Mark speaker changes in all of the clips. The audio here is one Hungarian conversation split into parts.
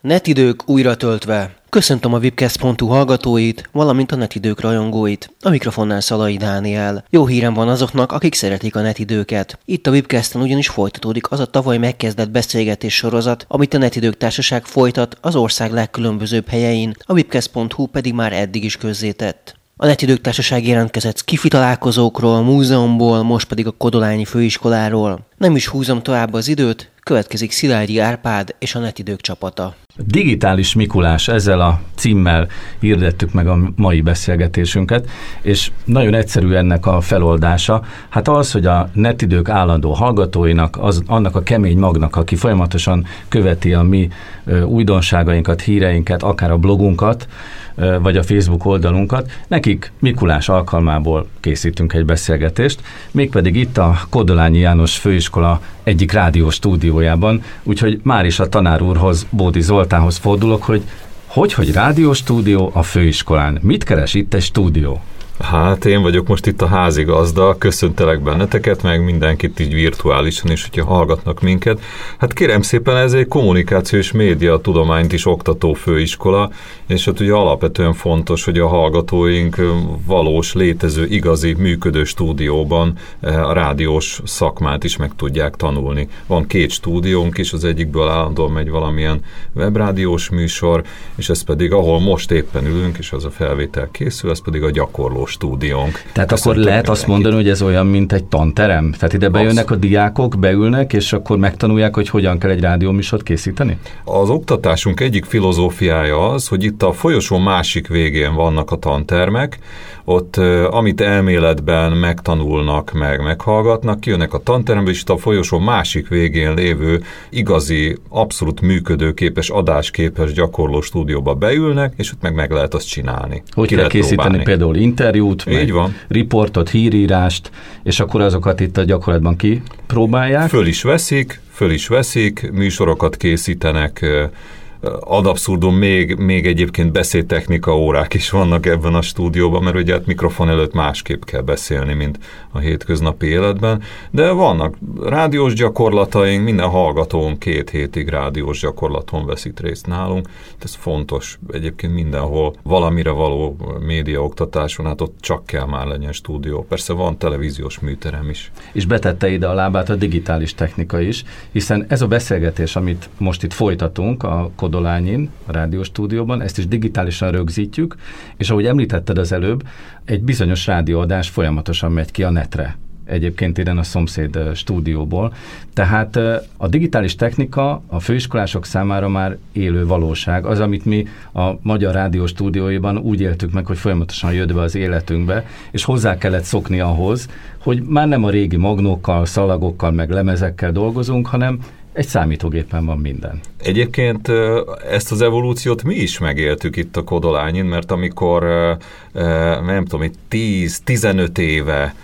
Speaker 1: Netidők újra töltve. Köszöntöm a Webcast.hu hallgatóit, valamint a Netidők rajongóit. A mikrofonnál Szalai Dániel. Jó hírem van azoknak, akik szeretik a netidőket. Itt a Webcasten ugyanis folytatódik az a tavaly megkezdett beszélgetés sorozat, amit a Netidők Társaság folytat az ország legkülönbözőbb helyein, a Webcast.hu pedig már eddig is közzétett. A Netidők Társaság jelentkezett kifitalálkozókról, múzeumból, most pedig a Kodolányi Főiskoláról. Nem is húzom tovább az időt, következik Szilágyi Árpád és a Netidők csapata.
Speaker 2: Digitális Mikulás, ezzel a címmel hirdettük meg a mai beszélgetésünket, és nagyon egyszerű ennek a feloldása. Hát az, hogy a netidők állandó hallgatóinak, az, annak a kemény magnak, aki folyamatosan követi a mi ö, újdonságainkat, híreinket, akár a blogunkat, ö, vagy a Facebook oldalunkat, nekik Mikulás alkalmából készítünk egy beszélgetést, mégpedig itt a Kodolányi János Főiskola egyik rádió stúdiójában, úgyhogy már is a tanár úrhoz, Bódi Zoltánhoz fordulok, hogy hogy, hogy rádióstúdió a főiskolán? Mit keres itt egy stúdió?
Speaker 3: Hát én vagyok most itt a házigazda, köszöntelek benneteket, meg mindenkit így virtuálisan is, hogyha hallgatnak minket. Hát kérem szépen, ez egy kommunikációs média tudományt is oktató főiskola, és hát ugye alapvetően fontos, hogy a hallgatóink valós, létező, igazi, működő stúdióban a rádiós szakmát is meg tudják tanulni. Van két stúdiónk is, az egyikből állandóan megy valamilyen webrádiós műsor, és ez pedig, ahol most éppen ülünk, és az a felvétel készül, ez pedig a gyakorló stúdiónk.
Speaker 2: Tehát akkor lehet azt mondani, hogy ez olyan, mint egy tanterem? Tehát ide bejönnek a diákok, beülnek, és akkor megtanulják, hogy hogyan kell egy rádióműsort készíteni?
Speaker 3: Az oktatásunk egyik filozófiája az, hogy itt a folyosó másik végén vannak a tantermek, ott amit elméletben megtanulnak, meg meghallgatnak, kijönnek a tanterembe, és itt a folyosó másik végén lévő igazi, abszolút működőképes, adásképes gyakorló stúdióba beülnek, és ott meg meg lehet azt csinálni.
Speaker 2: Hogy Ki kell készíteni próbálni. például interjút,
Speaker 3: Így van.
Speaker 2: riportot, hírírást, és akkor azokat itt a gyakorlatban kipróbálják?
Speaker 3: Föl is veszik, föl is veszik, műsorokat készítenek, ad abszurdum még, még egyébként beszédtechnika órák is vannak ebben a stúdióban, mert ugye hát mikrofon előtt másképp kell beszélni, mint a hétköznapi életben, de vannak rádiós gyakorlataink, minden hallgatón két hétig rádiós gyakorlaton vesz itt részt nálunk, ez fontos egyébként mindenhol valamire való média oktatáson, hát ott csak kell már legyen stúdió. Persze van televíziós műterem is.
Speaker 2: És betette ide a lábát a digitális technika is, hiszen ez a beszélgetés, amit most itt folytatunk, a Kodolányin, a rádióstúdióban, ezt is digitálisan rögzítjük, és ahogy említetted az előbb, egy bizonyos rádióadás folyamatosan megy ki a netre egyébként innen a szomszéd stúdióból. Tehát a digitális technika a főiskolások számára már élő valóság. Az, amit mi a Magyar Rádió stúdióiban úgy éltük meg, hogy folyamatosan jött be az életünkbe, és hozzá kellett szokni ahhoz, hogy már nem a régi magnókkal, szalagokkal, meg lemezekkel dolgozunk, hanem egy számítógépen van minden.
Speaker 3: Egyébként ezt az evolúciót mi is megéltük itt a Kodolányin, mert amikor nem tudom, itt 10-15 éve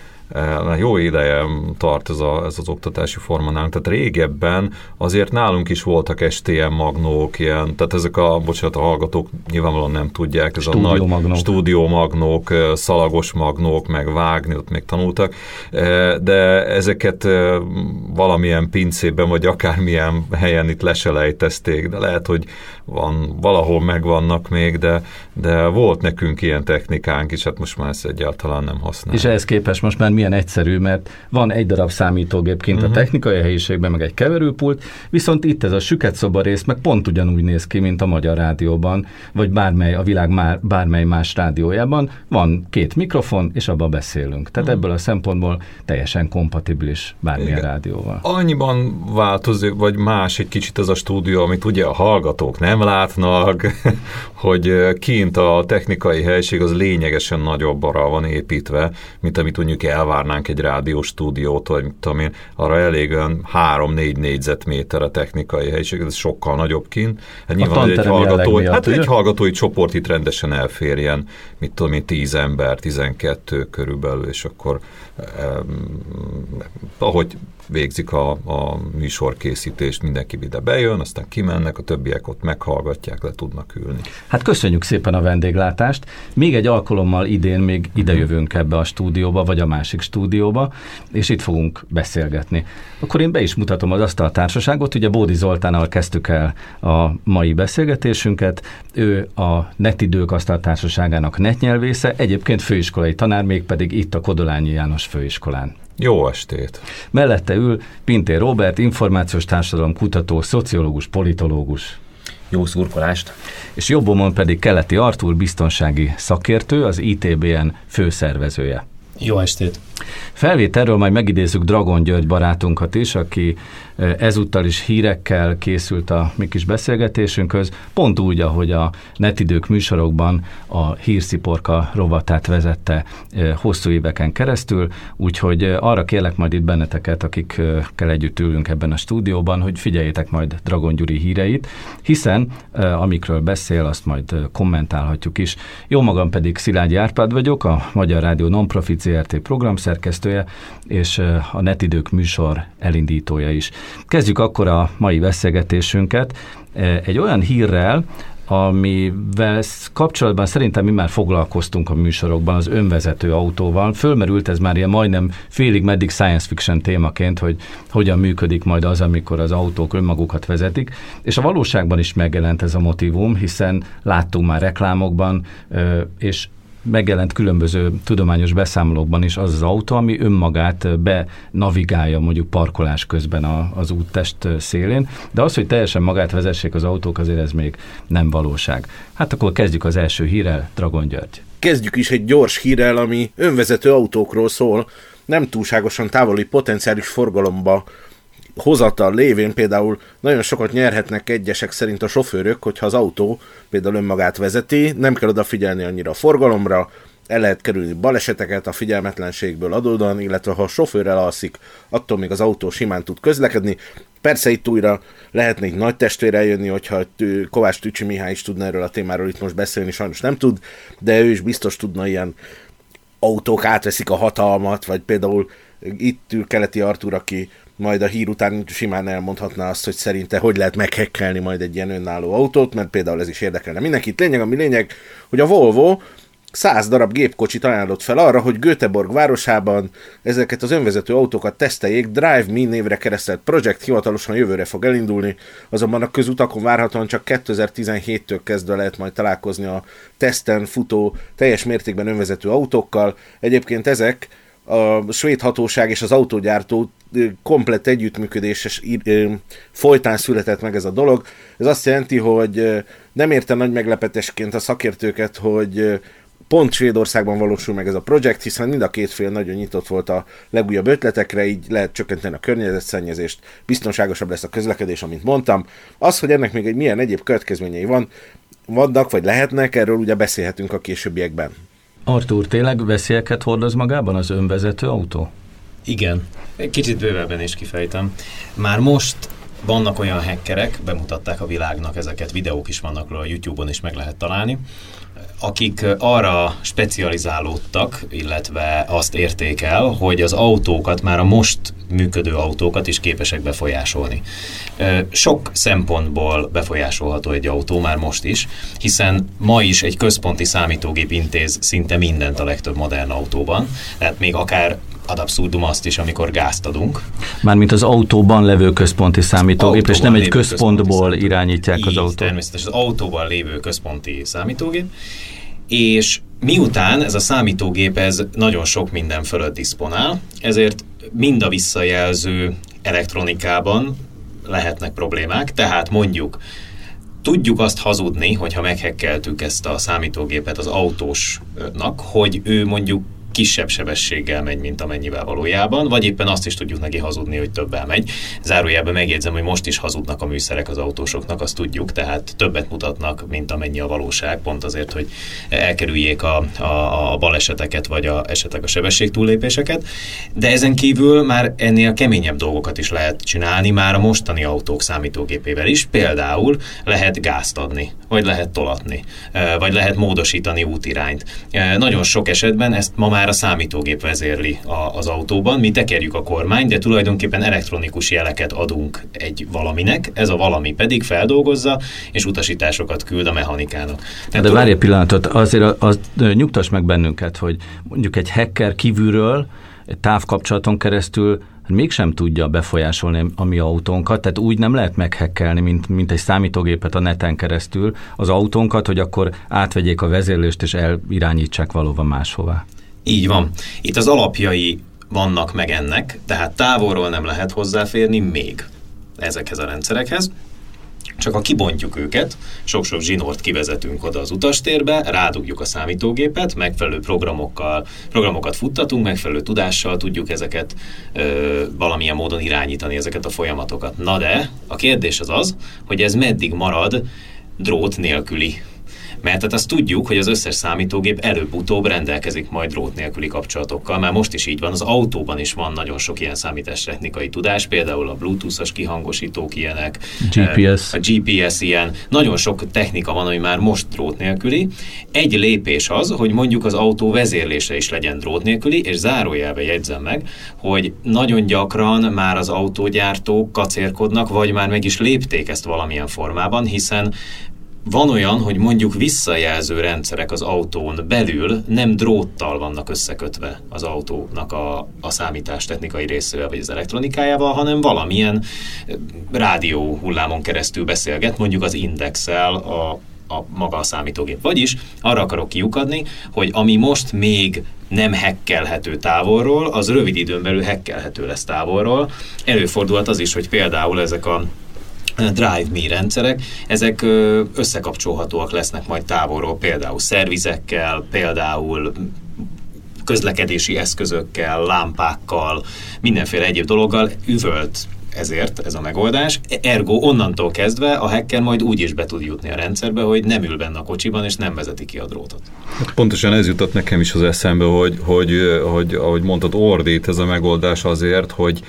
Speaker 3: jó ideje tart ez, a, ez az oktatási forma nálunk, tehát régebben azért nálunk is voltak STM magnók, ilyen, tehát ezek a, bocsánat, a hallgatók nyilvánvalóan nem tudják, ez a nagy magnók. stúdiómagnók, szalagos magnók, meg vágni, ott még tanultak, de ezeket valamilyen pincében, vagy akármilyen helyen itt leselejtezték, de lehet, hogy van, valahol megvannak még, de, de volt nekünk ilyen technikánk is, hát most már ezt egyáltalán nem használjuk.
Speaker 2: És ehhez képest most már milyen egyszerű, mert van egy darab számítógép kint uh-huh. a mhm. technikai helyiségben, meg egy keverőpult, viszont itt ez a süket szoba rész meg pont ugyanúgy néz ki, mint a Magyar Rádióban, vagy bármely, a világ már, bármely más rádiójában. Van két mikrofon, és abban beszélünk. Tehát uh-huh. ebből a szempontból teljesen kompatibilis bármilyen Igen. rádióval.
Speaker 3: Annyiban változik, vagy más egy kicsit ez a stúdió, amit ugye a hallgatók nem látnak, hogy kint a technikai helység az lényegesen nagyobb arra van építve, mint amit mondjuk elvárnánk egy rádióstúdiót, vagy mit tudom én, arra elég olyan 3-4 négyzetméter a technikai helység, ez sokkal nagyobb kint. Hát nyilván, egy hallgatói, miatt, hát ugye? egy hallgatói csoport itt rendesen elférjen, mit tudom én, 10 ember, 12 körülbelül, és akkor ahogy végzik a, a műsorkészítést, mindenki ide bejön, aztán kimennek, a többiek ott meghallgatják, le tudnak ülni.
Speaker 2: Hát köszönjük szépen a vendéglátást. Még egy alkalommal idén még idejövünk ebbe a stúdióba, vagy a másik stúdióba, és itt fogunk beszélgetni. Akkor én be is mutatom az asztal társaságot, ugye Bódi Zoltánnal kezdtük el a mai beszélgetésünket, ő a Netidők asztaltársaságának netnyelvésze, egyébként főiskolai tanár, mégpedig itt a Kodolányi János főiskolán.
Speaker 3: Jó estét!
Speaker 2: Mellette ül Pintér Robert, információs társadalom kutató, szociológus, politológus.
Speaker 4: Jó szurkolást!
Speaker 2: És jobbomon pedig Keleti Artúr, biztonsági szakértő, az ITBN főszervezője.
Speaker 5: Jó estét!
Speaker 2: Felvételről majd megidézzük Dragon György barátunkat is, aki ezúttal is hírekkel készült a mi kis beszélgetésünkhöz, pont úgy, ahogy a netidők műsorokban a hírsziporka rovatát vezette hosszú éveken keresztül, úgyhogy arra kérlek majd itt benneteket, akikkel együtt ülünk ebben a stúdióban, hogy figyeljétek majd Dragon Gyuri híreit, hiszen amikről beszél, azt majd kommentálhatjuk is. Jó magam pedig Szilágyi Árpád vagyok, a Magyar Rádió Nonprofit ZRT programszerkesztője, és a Netidők műsor elindítója is. Kezdjük akkor a mai beszélgetésünket egy olyan hírrel, amivel kapcsolatban szerintem mi már foglalkoztunk a műsorokban, az önvezető autóval. Fölmerült ez már ilyen majdnem félig meddig science fiction témaként, hogy hogyan működik majd az, amikor az autók önmagukat vezetik, és a valóságban is megjelent ez a motivum, hiszen láttunk már reklámokban, és megjelent különböző tudományos beszámolókban is az az autó, ami önmagát benavigálja mondjuk parkolás közben a, az úttest szélén, de az, hogy teljesen magát vezessék az autók, azért ez még nem valóság. Hát akkor kezdjük az első hírrel, Dragon György.
Speaker 6: Kezdjük is egy gyors hírrel, ami önvezető autókról szól, nem túlságosan távoli potenciális forgalomba hozatal lévén például nagyon sokat nyerhetnek egyesek szerint a sofőrök, hogyha az autó például önmagát vezeti, nem kell odafigyelni annyira a forgalomra, el lehet kerülni baleseteket a figyelmetlenségből adódóan, illetve ha a sofőr elalszik, attól még az autó simán tud közlekedni. Persze itt újra lehetne egy nagy testvére eljönni, hogyha Kovács Tücsi Mihály is tudna erről a témáról itt most beszélni, sajnos nem tud, de ő is biztos tudna ilyen autók átveszik a hatalmat, vagy például itt ül Keleti Artúr, aki majd a hír után simán elmondhatná azt, hogy szerinte hogy lehet meghekkelni majd egy ilyen önálló autót, mert például ez is érdekelne mindenkit. Lényeg, ami lényeg, hogy a Volvo száz darab gépkocsit ajánlott fel arra, hogy Göteborg városában ezeket az önvezető autókat teszteljék. Drive Me névre keresztelt projekt hivatalosan jövőre fog elindulni, azonban a közutakon várhatóan csak 2017-től kezdve lehet majd találkozni a teszten futó teljes mértékben önvezető autókkal. Egyébként ezek a svéd hatóság és az autógyártó komplett együttműködéses folytán született meg ez a dolog. Ez azt jelenti, hogy nem érte nagy meglepetésként a szakértőket, hogy pont Svédországban valósul meg ez a projekt, hiszen mind a két fél nagyon nyitott volt a legújabb ötletekre, így lehet csökkenteni a környezetszennyezést, biztonságosabb lesz a közlekedés, amint mondtam. Az, hogy ennek még egy milyen egyéb következményei van, vannak, vagy lehetnek, erről ugye beszélhetünk a későbbiekben.
Speaker 2: Artúr, tényleg veszélyeket hordoz magában az önvezető autó?
Speaker 5: Igen. Kicsit bővebben is kifejtem. Már most vannak olyan hackerek, bemutatták a világnak ezeket, videók is vannak róla, a YouTube-on is meg lehet találni, akik arra specializálódtak, illetve azt érték el, hogy az autókat, már a most működő autókat is képesek befolyásolni. Sok szempontból befolyásolható egy autó már most is, hiszen ma is egy központi számítógép intéz szinte mindent a legtöbb modern autóban, tehát még akár ad abszurdum azt is, amikor gázt adunk.
Speaker 2: Mármint az autóban levő központi számítógép, és nem egy központból irányítják az autót.
Speaker 5: Természetesen az autóban lévő központi számítógép, és miután ez a számítógép ez nagyon sok minden fölött diszponál, ezért mind a visszajelző elektronikában lehetnek problémák, tehát mondjuk tudjuk azt hazudni, hogyha meghekkeltük ezt a számítógépet az autósnak, hogy ő mondjuk kisebb sebességgel megy, mint amennyivel valójában, vagy éppen azt is tudjuk neki hazudni, hogy többel megy. Zárójelben megjegyzem, hogy most is hazudnak a műszerek az autósoknak, azt tudjuk, tehát többet mutatnak, mint amennyi a valóság, pont azért, hogy elkerüljék a, a, a baleseteket, vagy a, esetleg a sebességtúllépéseket. De ezen kívül már ennél keményebb dolgokat is lehet csinálni, már a mostani autók számítógépével is. Például lehet gázt adni, vagy lehet tolatni, vagy lehet módosítani útirányt. Nagyon sok esetben ezt ma már már a számítógép vezérli a, az autóban, mi tekerjük a kormány, de tulajdonképpen elektronikus jeleket adunk egy valaminek, ez a valami pedig feldolgozza, és utasításokat küld a mechanikának.
Speaker 2: Tehát de várj egy pillanatot, azért az, nyugtass meg bennünket, hogy mondjuk egy hacker kívülről egy távkapcsolaton keresztül mégsem tudja befolyásolni a mi autónkat, tehát úgy nem lehet meghekkelni, mint, mint egy számítógépet a neten keresztül az autónkat, hogy akkor átvegyék a vezérlést és elirányítsák valóva máshová.
Speaker 5: Így van. Itt az alapjai vannak meg ennek, tehát távolról nem lehet hozzáférni még ezekhez a rendszerekhez. Csak ha kibontjuk őket, sok-sok zsinort kivezetünk oda az utastérbe, rádugjuk a számítógépet, megfelelő programokkal, programokat futtatunk, megfelelő tudással tudjuk ezeket ö, valamilyen módon irányítani, ezeket a folyamatokat. Na de, a kérdés az az, hogy ez meddig marad drót nélküli mert hát azt tudjuk, hogy az összes számítógép előbb-utóbb rendelkezik majd drót nélküli kapcsolatokkal. Már most is így van, az autóban is van nagyon sok ilyen számítástechnikai tudás, például a Bluetooth-os kihangosítók ilyenek,
Speaker 2: GPS.
Speaker 5: a GPS ilyen. Nagyon sok technika van, ami már most drót nélküli. Egy lépés az, hogy mondjuk az autó vezérlése is legyen drót nélküli, és zárójelbe jegyzem meg, hogy nagyon gyakran már az autógyártók kacérkodnak, vagy már meg is lépték ezt valamilyen formában, hiszen van olyan, hogy mondjuk visszajelző rendszerek az autón belül nem dróttal vannak összekötve az autónak a, a számítás technikai részével vagy az elektronikájával, hanem valamilyen eh, rádió hullámon keresztül beszélget, mondjuk az indexel a, a maga a számítógép. Vagyis arra akarok kiukadni, hogy ami most még nem hekkelhető távolról, az rövid időn belül hekkelhető lesz távolról. Előfordulhat az is, hogy például ezek a Drive-Me rendszerek, ezek összekapcsolhatóak lesznek majd távolról, például szervizekkel, például közlekedési eszközökkel, lámpákkal, mindenféle egyéb dologgal. Üvölt ezért ez a megoldás. Ergo onnantól kezdve a hacker majd úgy is be tud jutni a rendszerbe, hogy nem ül benne a kocsiban, és nem vezeti ki a drótot.
Speaker 3: Pontosan ez jutott nekem is az eszembe, hogy, hogy, hogy ahogy mondtad, ordít ez a megoldás azért, hogy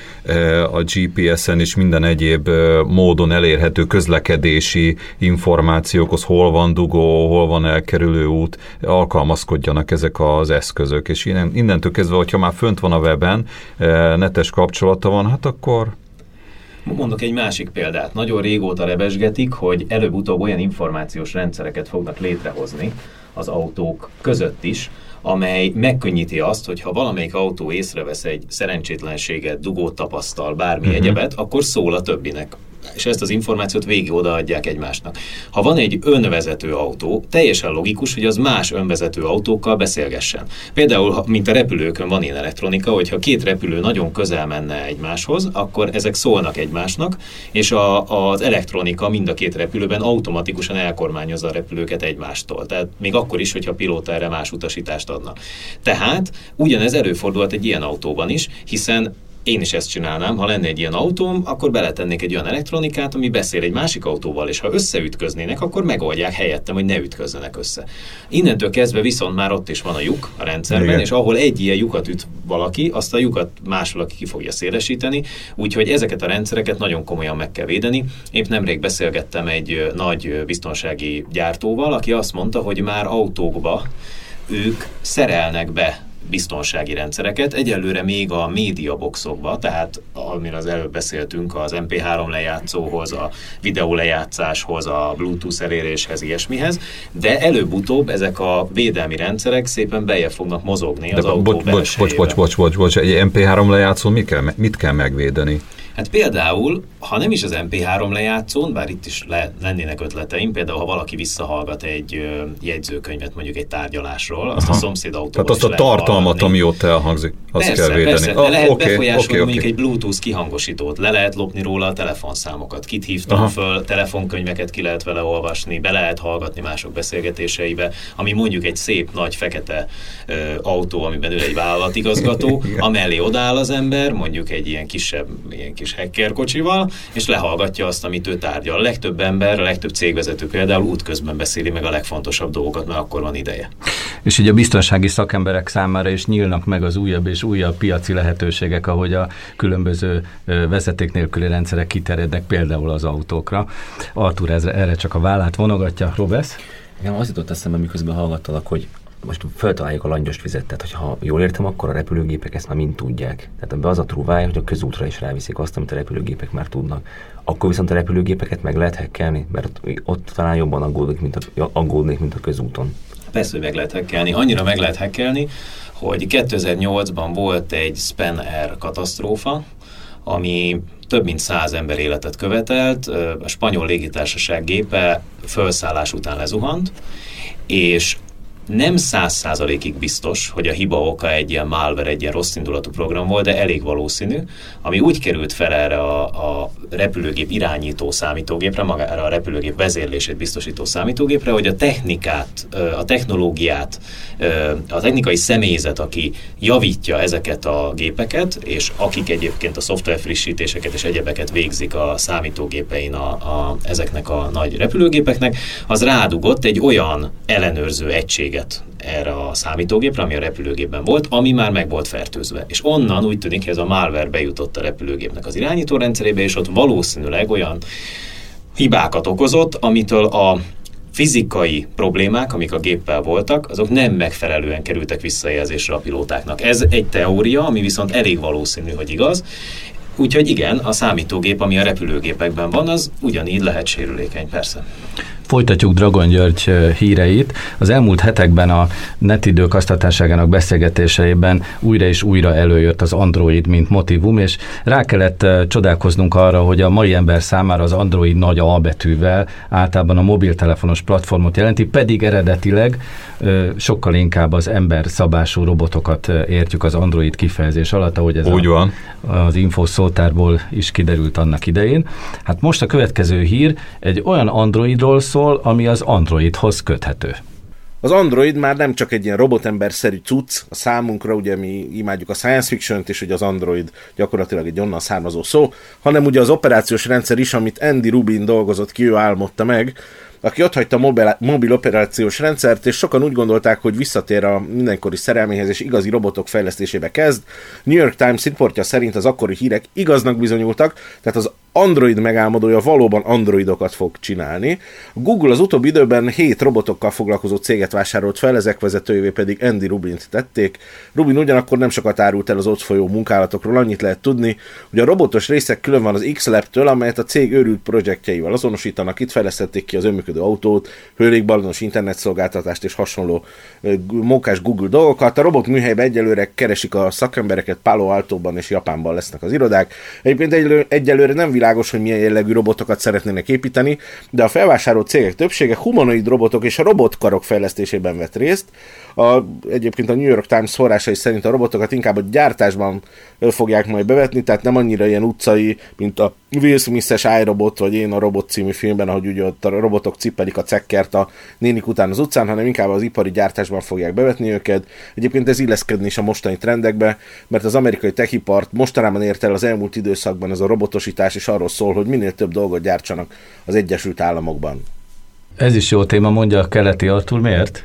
Speaker 3: a GPS-en is minden egyéb módon elérhető közlekedési információkhoz, hol van dugó, hol van elkerülő út, alkalmazkodjanak ezek az eszközök. És innen, innentől kezdve, hogyha már fönt van a weben, netes kapcsolata van, hát akkor
Speaker 5: Mondok egy másik példát. Nagyon régóta rebesgetik, hogy előbb-utóbb olyan információs rendszereket fognak létrehozni az autók között is, amely megkönnyíti azt, hogy ha valamelyik autó észrevesz egy szerencsétlenséget, dugót tapasztal, bármi uh-huh. egyebet, akkor szól a többinek és ezt az információt végig odaadják egymásnak. Ha van egy önvezető autó, teljesen logikus, hogy az más önvezető autókkal beszélgessen. Például, mint a repülőkön van ilyen elektronika, hogyha két repülő nagyon közel menne egymáshoz, akkor ezek szólnak egymásnak, és a, az elektronika mind a két repülőben automatikusan elkormányozza a repülőket egymástól. Tehát még akkor is, hogyha a pilóta erre más utasítást adna. Tehát ugyanez előfordulhat egy ilyen autóban is, hiszen én is ezt csinálnám, ha lenne egy ilyen autóm, akkor beletennék egy olyan elektronikát, ami beszél egy másik autóval, és ha összeütköznének, akkor megoldják helyettem, hogy ne ütközzenek össze. Innentől kezdve viszont már ott is van a lyuk a rendszerben, Igen. és ahol egy ilyen lyukat üt valaki, azt a lyukat más valaki ki fogja szélesíteni, úgyhogy ezeket a rendszereket nagyon komolyan meg kell védeni. Épp nemrég beszélgettem egy nagy biztonsági gyártóval, aki azt mondta, hogy már autókba ők szerelnek be biztonsági rendszereket. Egyelőre még a médiaboxokba, tehát amiről az előbb beszéltünk, az MP3 lejátszóhoz, a videó lejátszáshoz, a Bluetooth eléréshez, ilyesmihez, de előbb-utóbb ezek a védelmi rendszerek szépen bejebb fognak mozogni az de autó bocs,
Speaker 3: bocs, bocs, bocs, bocs, bocs, bocs, egy MP3 lejátszó mit kell, mit kell megvédeni?
Speaker 5: Hát például, ha nem is az MP3 lejátszón, bár itt is le, lennének ötleteim, például ha valaki visszahallgat egy ö, jegyzőkönyvet mondjuk egy tárgyalásról, azt Aha. a szomszéd autóban
Speaker 3: Tehát azt a tartalmat, ami ott elhangzik, azt
Speaker 5: persze,
Speaker 3: kell védeni.
Speaker 5: Persze, de ah, lehet okay, befolyásolni okay, mondjuk okay. egy Bluetooth kihangosítót, le lehet lopni róla a telefonszámokat, kit hívtam Aha. föl, telefonkönyveket ki lehet vele olvasni, be lehet hallgatni mások beszélgetéseibe, ami mondjuk egy szép nagy fekete ö, autó, amiben ül egy vállalatigazgató, amellé odáll az ember, mondjuk egy ilyen kisebb, ilyen kis kis hacker kocsival, és lehallgatja azt, amit ő tárgyal. A legtöbb ember, a legtöbb cégvezető például útközben beszéli meg a legfontosabb dolgokat, mert akkor van ideje.
Speaker 2: És ugye a biztonsági szakemberek számára is nyílnak meg az újabb és újabb piaci lehetőségek, ahogy a különböző vezeték nélküli rendszerek kiterjednek például az autókra. Artur erre csak a vállát vonogatja. Robesz?
Speaker 4: Igen, az jutott eszembe, miközben hallgattalak, hogy most feltaláljuk a langyos vizet, tehát ha jól értem, akkor a repülőgépek ezt már mind tudják. Tehát ebbe az a trúvája, hogy a közútra is ráviszik azt, amit a repülőgépek már tudnak. Akkor viszont a repülőgépeket meg lehet hekkelni, mert ott talán jobban aggódnék, mint a, aggódnék, mint a közúton.
Speaker 5: Persze, hogy meg lehet hekkelni. Annyira meg lehet hekkelni, hogy 2008-ban volt egy Span Air katasztrófa, ami több mint száz ember életet követelt, a spanyol légitársaság gépe felszállás után lezuhant, és nem száz százalékig biztos, hogy a hiba oka egy ilyen malware, egy ilyen rossz indulatú program volt, de elég valószínű, ami úgy került fel erre a, a repülőgép irányító számítógépre, magára a repülőgép vezérlését biztosító számítógépre, hogy a technikát, a technológiát, a technikai személyzet, aki javítja ezeket a gépeket, és akik egyébként a szoftver frissítéseket és egyebeket végzik a számítógépein a, a, ezeknek a nagy repülőgépeknek, az rádugott egy olyan ellenőrző egység egységet erre a számítógépre, ami a repülőgépben volt, ami már meg volt fertőzve. És onnan úgy tűnik, hogy ez a malware bejutott a repülőgépnek az irányítórendszerébe, és ott valószínűleg olyan hibákat okozott, amitől a fizikai problémák, amik a géppel voltak, azok nem megfelelően kerültek visszajelzésre a pilótáknak. Ez egy teória, ami viszont elég valószínű, hogy igaz, Úgyhogy igen, a számítógép, ami a repülőgépekben van, az ugyanígy lehet sérülékeny, persze.
Speaker 2: Folytatjuk Dragon György híreit. Az elmúlt hetekben a netidők asztatárságának beszélgetéseiben újra és újra előjött az Android, mint motivum, és rá kellett csodálkoznunk arra, hogy a mai ember számára az Android nagy A betűvel általában a mobiltelefonos platformot jelenti, pedig eredetileg sokkal inkább az ember szabású robotokat értjük az Android kifejezés alatt, ahogy ez
Speaker 3: Úgy
Speaker 2: a,
Speaker 3: van.
Speaker 2: az infoszótárból is kiderült annak idején. Hát most a következő hír egy olyan Androidról szól, ami az Androidhoz köthető.
Speaker 6: Az Android már nem csak egy ilyen robotember-szerű cucc a számunkra, ugye mi imádjuk a science fiction-t, és ugye az Android gyakorlatilag egy onnan származó szó, hanem ugye az operációs rendszer is, amit Andy Rubin dolgozott ki, ő álmodta meg, aki ott hagyta mobil, mobil operációs rendszert, és sokan úgy gondolták, hogy visszatér a mindenkori szerelméhez, és igazi robotok fejlesztésébe kezd. New York Times riportja szerint az akkori hírek igaznak bizonyultak, tehát az Android megálmodója valóban androidokat fog csinálni. Google az utóbbi időben hét robotokkal foglalkozó céget vásárolt fel, ezek vezetőjévé pedig Andy Rubint tették. Rubin ugyanakkor nem sokat árult el az ott folyó munkálatokról, annyit lehet tudni, hogy a robotos részek külön van az X-Lab-től, amelyet a cég őrült projektjeivel azonosítanak. Itt fejlesztették ki az önműködő autót, hőlékballonos internetszolgáltatást és hasonló mókás Google dolgokat. A robot műhelybe egyelőre keresik a szakembereket, Palo Alto-ban és Japánban lesznek az irodák. Egyébként egyelőre, nem világos, hogy milyen jellegű robotokat szeretnének építeni, de a felvásárolt cégek többsége humanoid robotok és a robotkarok fejlesztésében vett részt. A, egyébként a New York Times forrásai szerint a robotokat inkább a gyártásban fogják majd bevetni, tehát nem annyira ilyen utcai, mint a Will Smith-es iRobot, vagy én a Robot című filmben, ahogy ugye ott a robotok cipelik a cekkert a nénik után az utcán, hanem inkább az ipari gyártásban fogják bevetni őket. Egyébként ez illeszkedni is a mostani trendekbe, mert az amerikai techipart mostanában ért el az elmúlt időszakban ez a robotosítás, és arról szól, hogy minél több dolgot gyártsanak az Egyesült Államokban.
Speaker 2: Ez is jó téma, mondja a keleti Artur, miért?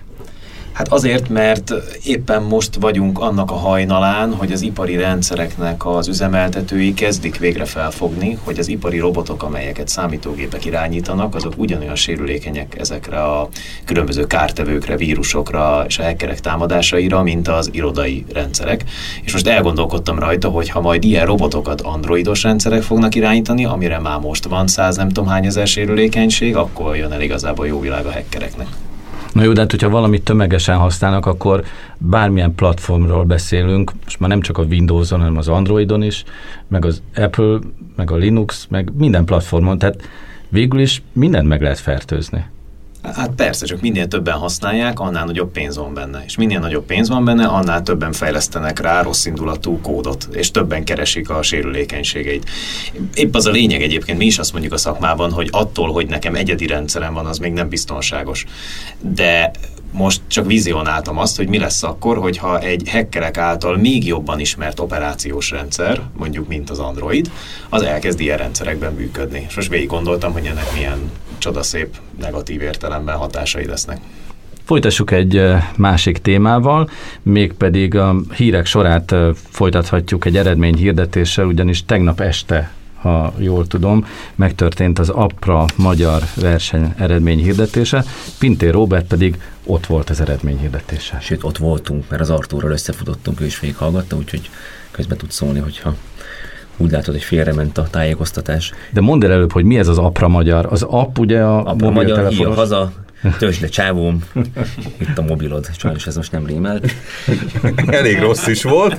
Speaker 5: Hát azért, mert éppen most vagyunk annak a hajnalán, hogy az ipari rendszereknek az üzemeltetői kezdik végre felfogni, hogy az ipari robotok, amelyeket számítógépek irányítanak, azok ugyanolyan sérülékenyek ezekre a különböző kártevőkre, vírusokra és a hackerek támadásaira, mint az irodai rendszerek. És most elgondolkodtam rajta, hogy ha majd ilyen robotokat androidos rendszerek fognak irányítani, amire már most van száz nem tudom hány ezer sérülékenység, akkor jön el igazából jó világ a hackereknek.
Speaker 2: Na jó, de hát, hogyha valamit tömegesen használnak, akkor bármilyen platformról beszélünk, most már nem csak a Windows-on, hanem az Androidon is, meg az Apple, meg a Linux, meg minden platformon, tehát végül is mindent meg lehet fertőzni.
Speaker 5: Hát persze, csak minél többen használják, annál nagyobb pénz van benne. És minél nagyobb pénz van benne, annál többen fejlesztenek rá rossz indulatú kódot, és többen keresik a sérülékenységeit. Épp az a lényeg egyébként, mi is azt mondjuk a szakmában, hogy attól, hogy nekem egyedi rendszerem van, az még nem biztonságos. De most csak vizionáltam azt, hogy mi lesz akkor, hogyha egy hackerek által még jobban ismert operációs rendszer, mondjuk mint az Android, az elkezd ilyen rendszerekben működni. És most végig gondoltam, hogy ennek milyen csodaszép negatív értelemben hatásai lesznek.
Speaker 2: Folytassuk egy másik témával, mégpedig a hírek sorát folytathatjuk egy eredmény hirdetéssel, ugyanis tegnap este ha jól tudom, megtörtént az APRA magyar verseny eredmény hirdetése, Pintér Robert pedig ott volt az eredmény hirdetése.
Speaker 4: Sőt, ott voltunk, mert az Artúrral összefutottunk, ő is végighallgatta, úgyhogy közben tud szólni, hogyha úgy látod, hogy félrement a tájékoztatás.
Speaker 2: De mondd el előbb, hogy mi ez az APRA magyar? Az app ugye a
Speaker 4: APRA magyar hír haza, tőzsde csávóm, itt a mobilod, sajnos ez most nem rímelt.
Speaker 3: Elég rossz is volt.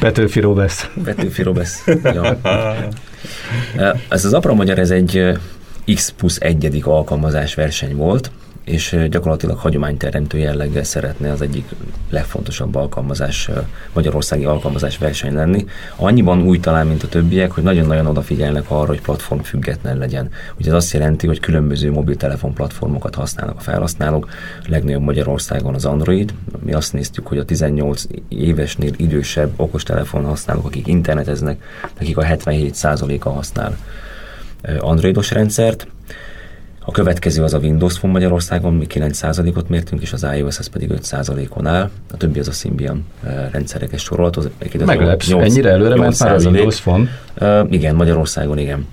Speaker 2: Petőfi Robesz.
Speaker 4: Petőfi Robesz. Ja. Ez az Apra Magyar, ez egy X plusz egyedik alkalmazás verseny volt, és gyakorlatilag hagyományteremtő jelleggel szeretne az egyik legfontosabb alkalmazás, magyarországi alkalmazás verseny lenni. Annyiban új talán, mint a többiek, hogy nagyon-nagyon odafigyelnek arra, hogy platform független legyen. Ugye ez azt jelenti, hogy különböző mobiltelefon platformokat használnak a felhasználók, a legnagyobb Magyarországon az Android. Mi azt néztük, hogy a 18 évesnél idősebb okostelefon használók, akik interneteznek, akik a 77%-a használ androidos rendszert, a következő az a Windows Phone Magyarországon, mi 9%-ot mértünk, és az iOS ez pedig 5%-on áll. A többi az a Symbian rendszerekes sorolat.
Speaker 2: Meglepsz, 8, ennyire előre ment már a Windows Phone?
Speaker 4: Uh, igen, Magyarországon igen.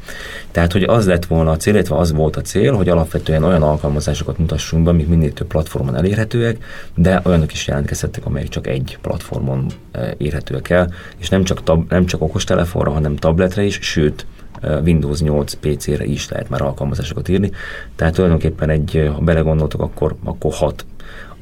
Speaker 4: Tehát, hogy az lett volna a cél, illetve az volt a cél, hogy alapvetően olyan alkalmazásokat mutassunk be, amik minél több platformon elérhetőek, de olyanok is jelentkezhettek, amelyek csak egy platformon érhetőek el, és nem csak, tab- nem csak okostelefonra, hanem tabletre is, sőt, Windows 8 PC-re is lehet már alkalmazásokat írni. Tehát tulajdonképpen egy, ha belegondoltok, akkor, akkor hat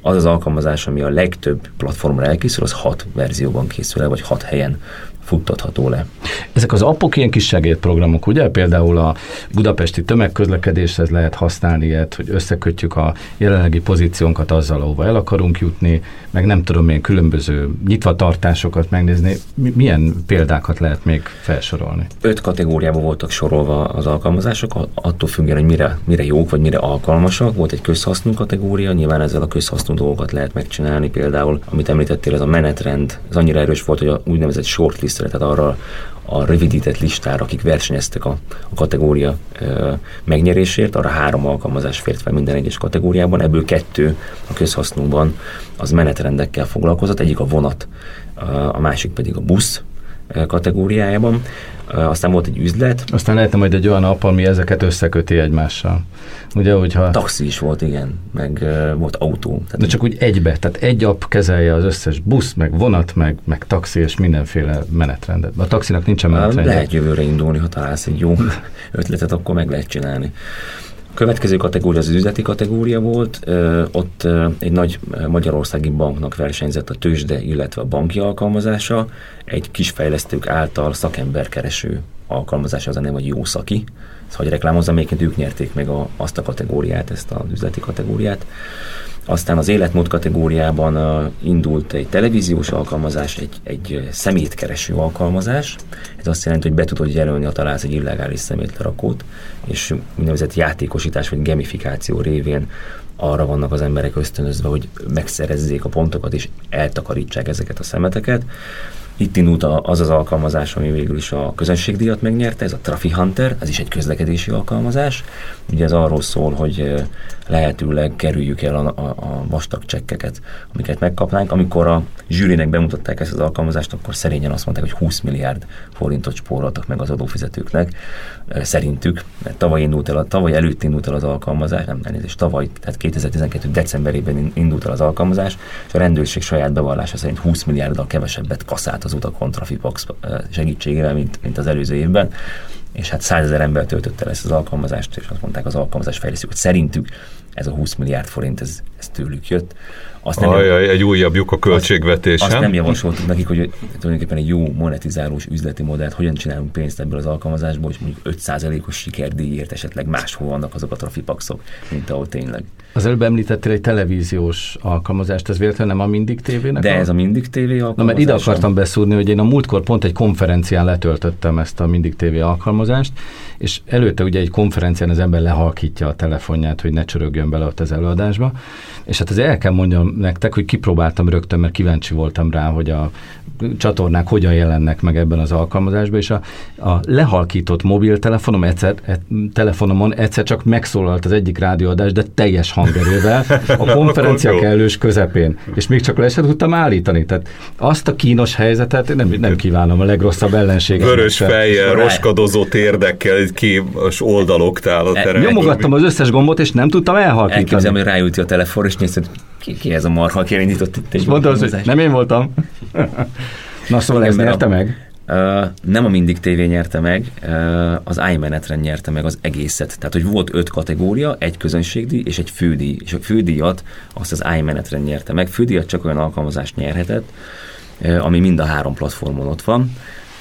Speaker 4: az az alkalmazás, ami a legtöbb platformra elkészül, az hat verzióban készül el, vagy hat helyen futtatható le.
Speaker 2: Ezek az appok ilyen kis segédprogramok, ugye? Például a budapesti tömegközlekedéshez lehet használni ilyet, hogy összekötjük a jelenlegi pozíciónkat azzal, ahova el akarunk jutni, meg nem tudom én különböző nyitvatartásokat megnézni. Milyen példákat lehet még felsorolni?
Speaker 4: Öt kategóriában voltak sorolva az alkalmazások, attól függően, hogy mire, mire jók, vagy mire alkalmasak. Volt egy közhasznú kategória, nyilván ezzel a közhasznú dolgokat lehet megcsinálni. Például, amit említettél, ez a menetrend, ez annyira erős volt, hogy a úgynevezett shortlist tehát arra a rövidített listára, akik versenyeztek a, a kategória ö, megnyerésért, arra három alkalmazás fért fel minden egyes kategóriában, ebből kettő a közhasznúban az menetrendekkel foglalkozott, egyik a vonat, a másik pedig a busz kategóriájában. Aztán volt egy üzlet.
Speaker 2: Aztán lehetne majd egy olyan app, ami ezeket összeköti egymással. Ugye, hogyha...
Speaker 4: Taxi is volt, igen, meg uh, volt autó.
Speaker 2: Tehát De csak úgy egybe, tehát egy app kezelje az összes busz, meg vonat, meg, meg taxi és mindenféle menetrendet. A taxinak nincsen menetrendje.
Speaker 4: Lehet jövőre indulni, ha találsz egy jó ötletet, akkor meg lehet csinálni. Következő kategória az üzleti kategória volt, ott egy nagy magyarországi banknak versenyzett a tőzsde, illetve a banki alkalmazása, egy kis fejlesztők által szakemberkereső alkalmazása az a neve, hogy Jószaki. Ezt hogy reklámozza, egyébként ők nyerték meg a, azt a kategóriát, ezt az üzleti kategóriát. Aztán az életmód kategóriában uh, indult egy televíziós alkalmazás, egy, egy szemétkereső alkalmazás. Ez azt jelenti, hogy be tudod jelölni, ha találsz egy illegális szemétlerakót, és úgynevezett játékosítás vagy gamifikáció révén arra vannak az emberek ösztönözve, hogy megszerezzék a pontokat és eltakarítsák ezeket a szemeteket. Itt indult az az alkalmazás, ami végül is a közönségdíjat megnyerte, ez a Trafi Hunter, ez is egy közlekedési alkalmazás. Ugye ez arról szól, hogy lehetőleg kerüljük el a, a, a vastag csekkeket, amiket megkapnánk. Amikor a zsűrinek bemutatták ezt az alkalmazást, akkor szerényen azt mondták, hogy 20 milliárd forintot spóroltak meg az adófizetőknek, szerintük, mert tavaly indult el, tavaly előtt indult el az alkalmazás, nem elnézést, tavaly, tehát 2012. decemberében indult el az alkalmazás, és a rendőrség saját bevallása szerint 20 milliárddal kevesebbet kaszált az utakon Trafipax segítségével, mint, mint az előző évben és hát százezer ember töltötte el ezt az alkalmazást, és azt mondták az alkalmazás fejlesztők, hogy szerintük ez a 20 milliárd forint, ez, ez tőlük jött.
Speaker 3: Azt nem Ajaj, egy újabb lyuk a költségvetés.
Speaker 4: Azt, azt nem javasoltuk nekik, hogy tulajdonképpen egy jó monetizálós üzleti modellt, hogyan csinálunk pénzt ebből az alkalmazásból, hogy mondjuk 5%-os sikerdíjért esetleg máshol vannak azok a trafipaxok, mint ahol tényleg.
Speaker 2: Az előbb említettél egy televíziós alkalmazást, ez véletlenül nem a Mindig TV-nek?
Speaker 4: De a... ez a Mindig TV alkalmazás.
Speaker 2: Na, mert ide akartam beszúrni, hogy én a múltkor pont egy konferencián letöltöttem ezt a Mindig TV alkalmazást, és előtte ugye egy konferencián az ember lehalkítja a telefonját, hogy ne csörögjön bele ott az előadásba, és hát az el kell mondjam nektek, hogy kipróbáltam rögtön, mert kíváncsi voltam rá, hogy a csatornák hogyan jelennek meg ebben az alkalmazásban, és a, a lehalkított mobiltelefonom egyszer, e, telefonomon egyszer csak megszólalt az egyik rádióadás, de teljes hangerővel a konferencia kellős közepén, és még csak le sem tudtam állítani. Tehát azt a kínos helyzetet nem, nem kívánom a legrosszabb ellenséget.
Speaker 3: Vörös fejjel, roskadozó térdekkel, képes oldaloktál a terem.
Speaker 2: Nyomogattam az összes gombot, és nem tudtam elhalkítani.
Speaker 4: Elképzelem, hogy rájut a telefon, és nézted, ki, ki ez a marha, aki elindított itt
Speaker 2: egy És mondta, hogy nem én voltam. Na szóval Igen, ez nyerte meg?
Speaker 4: Nem a Mindig TV nyerte meg, az iMenetrend nyerte meg az egészet. Tehát, hogy volt öt kategória, egy közönségdíj és egy fődíj. És a fődíjat azt az iMenetrend nyerte meg. Fődíjat csak olyan alkalmazást nyerhetett, ami mind a három platformon ott van.